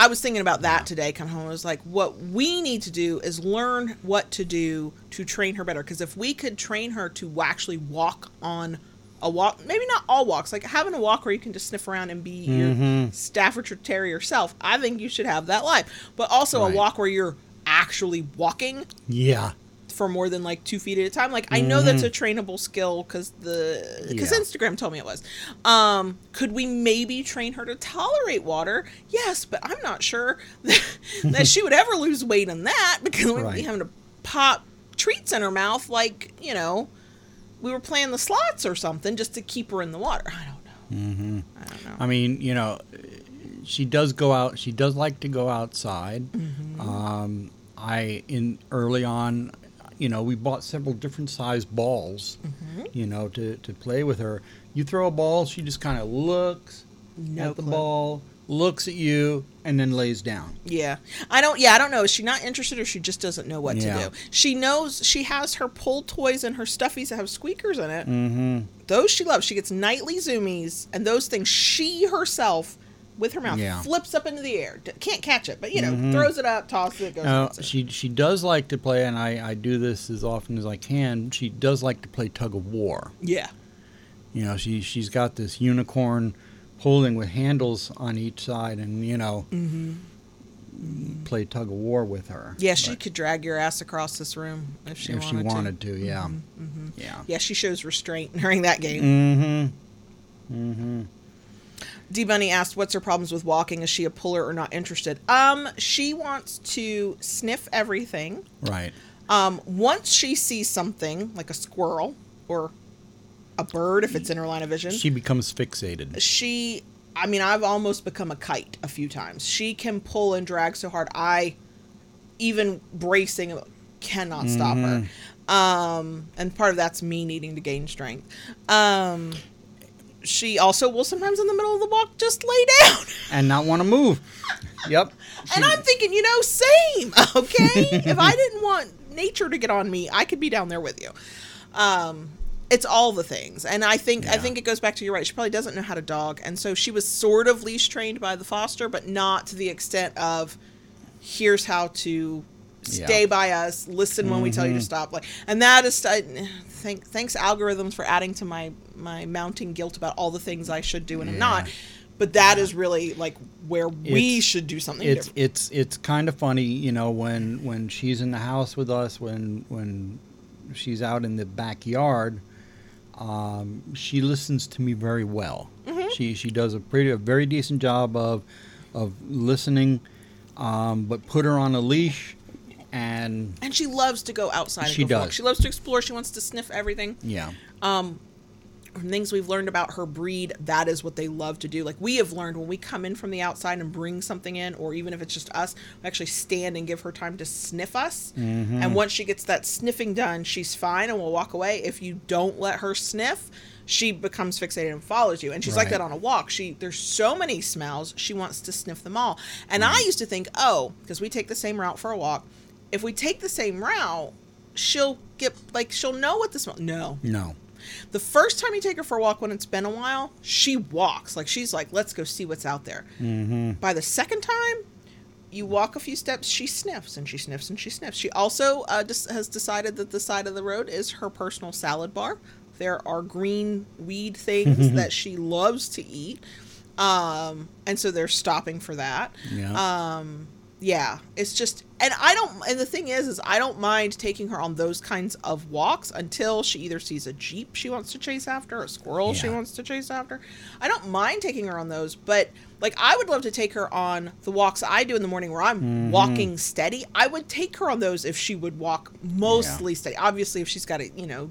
I was thinking about that today. Kind of, I was like, what we need to do is learn what to do to train her better. Because if we could train her to actually walk on a walk, maybe not all walks, like having a walk where you can just sniff around and be your mm-hmm. Staffordshire Terrier self, I think you should have that life. But also Right. a walk where you're actually walking yeah, for more than like two feet at a time. Like I know that's a trainable skill because the because Yeah. Instagram told me it was. Um, could we maybe train her to tolerate water? Yes, but I'm not sure that, that she would ever lose weight in that because we'd be having to pop treats in her mouth like you know we were playing the slots or something just to keep her in the water. I don't know. Mm-hmm. I don't know. I mean, you know, she does go out. She does like to go outside. Um, I in early on, you know, we bought several different size balls, you know, to to play with her. You throw a ball, she just kind of looks No at the ball, looks at you, and then lays down. Yeah. I don't yeah, I don't know. Is she not interested or she just doesn't know what Yeah. to do? She knows she has her pull toys and her stuffies that have squeakers in it. Mm-hmm. Those she loves. She gets nightly zoomies and those things she herself with her mouth Yeah. Mm-hmm. flips up into the air. Can't catch it, but you know, throws it up, tosses it, goes nuts. she she does like to play, and I I do this as often as I can. She does like to play tug of war. Yeah. You know, she she's got this unicorn holding with handles on each side, and you know, play tug of war with her. Yeah, she could drag your ass across this room if she if wanted she to. wanted to, yeah, yeah. Yeah, she shows restraint during that game. Mm-hmm. Mm-hmm. D Bunny asked, "What's her problems with walking? Is she a puller or not interested?" Um, she wants to sniff everything. Right. Um, once she sees something like a squirrel or a bird, if it's in her line of vision, She becomes fixated. she I mean, I've almost become a kite a few times. She can pull and drag so hard. I even bracing cannot stop her. Um, and part of that's me needing to gain strength. Um, she also will sometimes in the middle of the walk just lay down. And not want to move. Yep. And I'm thinking, you know, same. Okay, if I didn't want nature to get on me, I could be down there with you. Um, it's all the things, and I think I think it goes back to you're right. She probably doesn't know how to dog, and so she was sort of leash trained by the foster, but not to the extent of here's how to stay Yeah. by us, listen when we tell you to stop. Like, and that is thank, thanks algorithms for adding to my my mounting guilt about all the things I should do and I'm not. Yeah. But that is really like where we It's- should do something it's different. it's it's kind of funny, you know, when when she's in the house with us, when when she's out in the backyard, um, she listens to me very well. Mm-hmm. She she does a pretty a very decent job of of listening, um, but put her on a leash, and And she loves to go outside. And She go does. She loves to explore. She wants to sniff everything. yeah, From things we've learned about her breed, that is what they love to do. Like we have learned when we come in from the outside and bring something in, or even if it's just us, we actually stand and give her time to sniff us. Mm-hmm. And once she gets that sniffing done, she's fine and will walk away. If you don't let her sniff, she becomes fixated and follows you. And she's like that on a walk. She there's so many smells, she wants to sniff them all. And Mm. I used to think, oh, because we take the same route for a walk. If we take the same route, she'll get like she'll know what the smell. No, no, the first time you take her for a walk when it's been a while, she walks. Like she's like, let's go see what's out there. Mm-hmm. By the second time, you walk a few steps, she sniffs and she sniffs and she sniffs. She also uh, just has decided that the side of the road is her personal salad bar. There are green weed things that she loves to eat. Um, and so they're stopping for that yeah, yeah it's just and i don't and the thing is is i don't mind taking her on those kinds of walks until she either sees a jeep she wants to chase after a squirrel she wants to chase after. I don't mind taking her on those but like i would love to take her on the walks i do in the morning where i'm Mm-hmm. walking steady. I would take her on those if she would walk mostly steady. Obviously if she's got to you know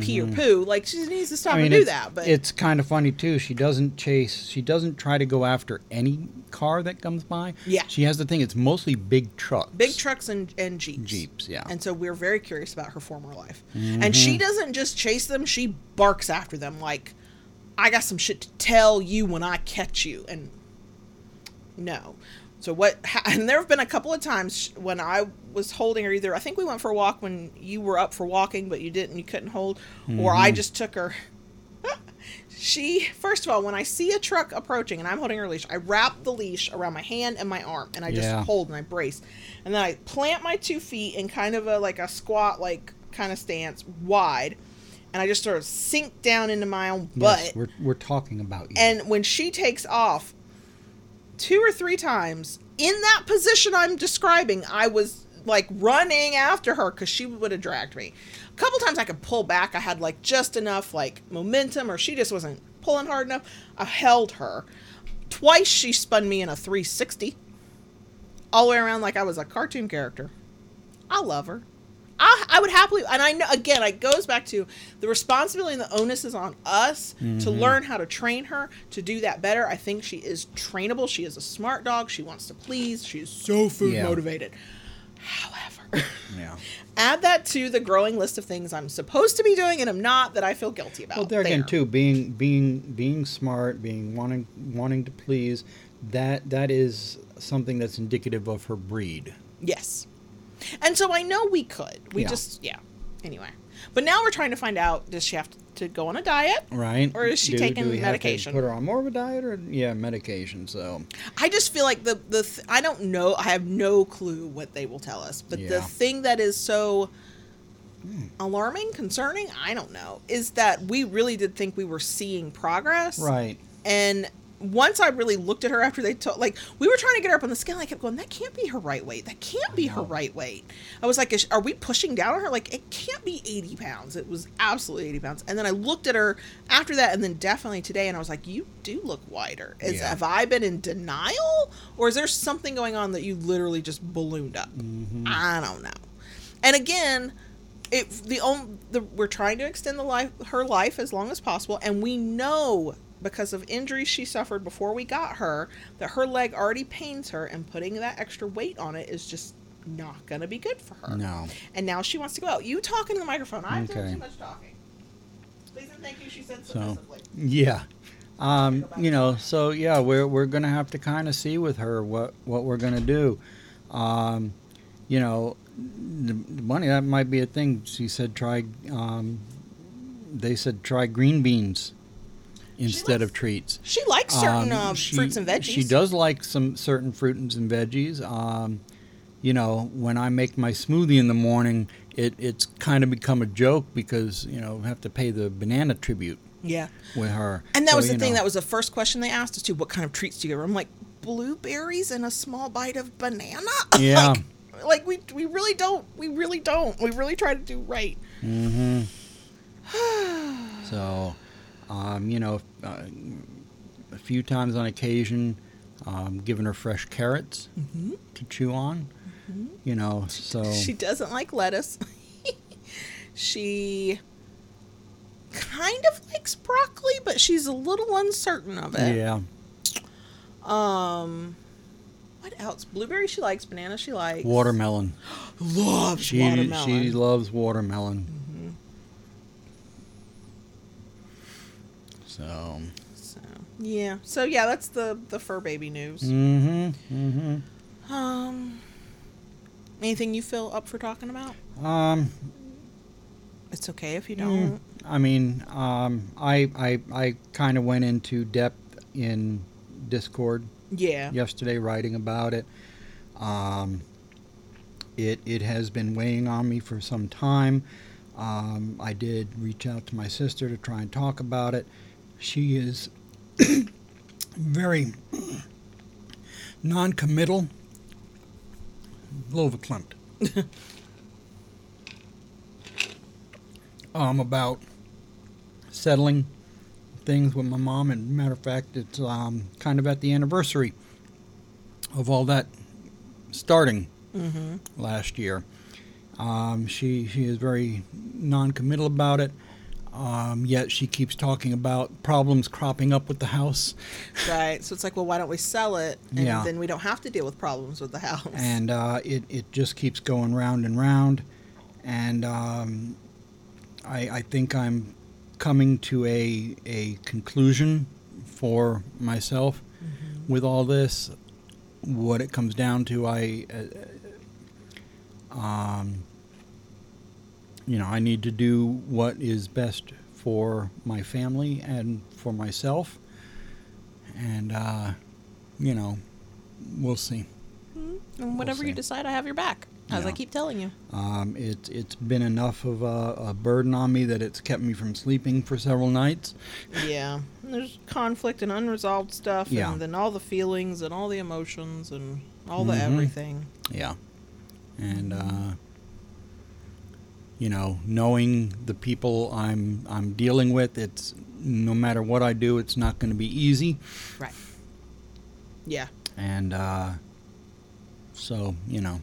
pee or poo like she needs to stop and do Mm-hmm. that but it's kind of funny too. She doesn't chase. She doesn't try to go after any car that comes by. Yeah. she has the thing. It's mostly big trucks. big trucks and, and jeeps Jeeps, yeah. and so we're very curious about her former life Mm-hmm. and she doesn't just chase them she barks after them like i got some shit to tell you when i catch you and no so what and there have been a couple of times when i was holding her either i think we went for a walk when you were up for walking but you didn't you couldn't hold or Mm-hmm. i just took her she first of all when i see a truck approaching and i'm holding her leash i wrap the leash around my hand and my arm and i just Yeah. hold and i brace and then i plant my two feet in kind of a like a squat like kind of stance wide and i just sort of sink down into my own butt Yes, we're we're talking about you. and when she takes off two or three times in that position i'm describing i was like running after her because she would have dragged me a couple times i could pull back i had like just enough like momentum or she just wasn't pulling hard enough i held her twice she spun me in a 360 all the way around like i was a cartoon character i love her I, I would happily, and I know again, it goes back to the responsibility and the onus is on us to mm-hmm. learn how to train her to do that better. I think she is trainable. She is a smart dog. She wants to please. She is so food Yeah. motivated. However, yeah. add that to the growing list of things I'm supposed to be doing and I'm not that I feel guilty about. Well, there again, too, being being being smart, being wanting wanting to please, that that is something that's indicative of her breed. Yes. And so I know we could. We Yeah. just, yeah. Anyway. But now we're trying to find out does she have to go on a diet? Right? Or is she Do- taking do we have to medication? Put her on more of a diet, or yeah, medication. So I just feel like the the th- I don't know. I have no clue what they will tell us. But the thing that is so hmm. alarming, concerning, I don't know, is that we really did think we were seeing progress. right. And once I really looked at her after they told, like, we were trying to get her up on the scale. I kept going, that can't be her right weight. That can't be her right weight. I was like, are we pushing down on her? Like, it can't be 80 pounds. It was absolutely 80 pounds. And then I looked at her after that, and then definitely today, and I was like, you do look wider. Is, Yeah. Have I been in denial? Or is there something going on that you literally just ballooned up? Mm-hmm. I don't know. And again, it the only the, we're trying to extend the life her life as long as possible, and we know because of injuries she suffered before we got her that her leg already pains her, and putting that extra weight on it is just not going to be good for her. No. And now she wants to go out. You talk in the microphone. I'm Okay. too much talking. Please and thank you. She said So yeah. Um, you know, so yeah, we're we're gonna have to kind of see with her what what we're gonna do. Um, you know, the, the money that might be a thing. She said try. Um, they said try green beans instead of treats. She likes certain Um, uh, she- fruits and veggies. She does like some certain fruits and veggies. Um, you know, when I make my smoothie in the morning, it, it's kind of become a joke because you know I have to pay the banana tribute Yeah. with her. And that So, was the thing. know, That was the first question they asked us to. What kind of treats do you give her? I'm like, blueberries and a small bite of banana. Yeah. like, like we we really don't. We really don't. We really try to do right. Mm-hmm. so, um, you know, uh, a few times on occasion, um, giving her fresh carrots Mm-hmm. to chew on. You know, so She doesn't like lettuce. she kind of likes broccoli, but she's a little uncertain of it. yeah. Um, what else? Blueberry she likes. Banana she likes. Watermelon. Loves She watermelon. she loves watermelon. So. so yeah. So yeah, that's the the fur baby news. Mm-hmm. Mm-hmm. Um, anything you feel up for talking about? Um. It's okay if you mm, don't. I mean, um, I I I kind of went into depth in Discord Yeah. yesterday writing about it. Um, it it has been weighing on me for some time. Um, I did reach out to my sister to try and talk about it. She is very non-committal. Blow verklempt. um, about settling things with my mom. And matter of fact, it's um, kind of at the anniversary of all that starting Mm-hmm. last year. Um, she she is very non-committal about it. Um, yet she keeps talking about problems cropping up with the house, Right. So it's like, well, why don't we sell it? And Yeah. then we don't have to deal with problems with the house. and uh, it it just keeps going round and round. And um, I I think I'm coming to a a conclusion for myself with all this. What it comes down to, I. Uh, um, you know, I need to do what is best for my family and for myself. And, uh, you know, we'll see. And whatever you see. decide, I have your back, as I keep telling you. Um, it, it's been enough of a, a burden on me that it's kept me from sleeping for several nights. Yeah. There's conflict and unresolved stuff, Yeah. and then all the feelings and all the emotions and all the Mhm. everything. Yeah. And, uh, you know, knowing the people I'm I'm dealing with, it's no matter what I do, it's not going to be easy. Right. Yeah. and uh, so you know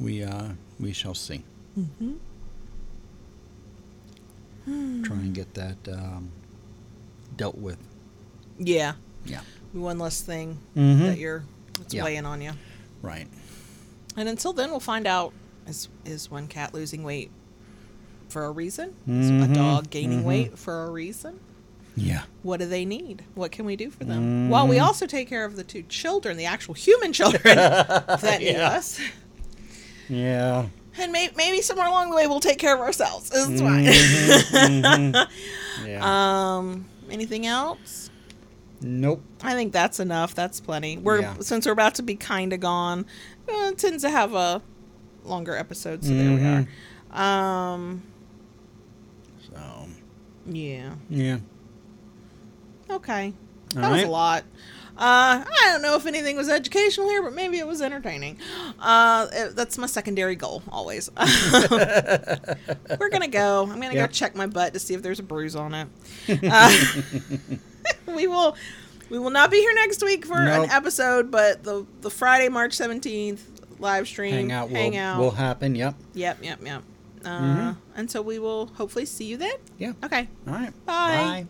we uh, we shall see Mm-hmm. try and get that um, dealt with Yeah. yeah One less thing Mhm. that you're that's Yeah. weighing on you. right And until then, we'll find out is is one cat losing weight for a reason? Mhm, Is a dog gaining mhm. weight for a reason? yeah What do they need? What can we do for them? While we also take care of the two children, the actual human children that need Yeah. us. yeah And may- maybe somewhere along the way we'll take care of ourselves. It's Mhm, fine. mhm. yeah um, anything else? nope I think that's enough. That's plenty. We're Yeah. since we're about to be kind of gone. Uh, it tends to have a longer episode, so there we Mhm. are. Um, so yeah. yeah Okay. All That was a lot. Uh, I don't know if anything was educational here, but maybe it was entertaining. Uh, it- that's my secondary goal always. We're gonna go. I'm gonna go check my butt to see if there's a bruise on it. Uh, we will. We will not be here next week for Nope. an episode, but the the Friday, March 17th live stream hangout will, hangout. will happen yep Yep, yep, yep. Uh, Mhm. And so we will hopefully see you then. yeah Okay. all right Bye. bye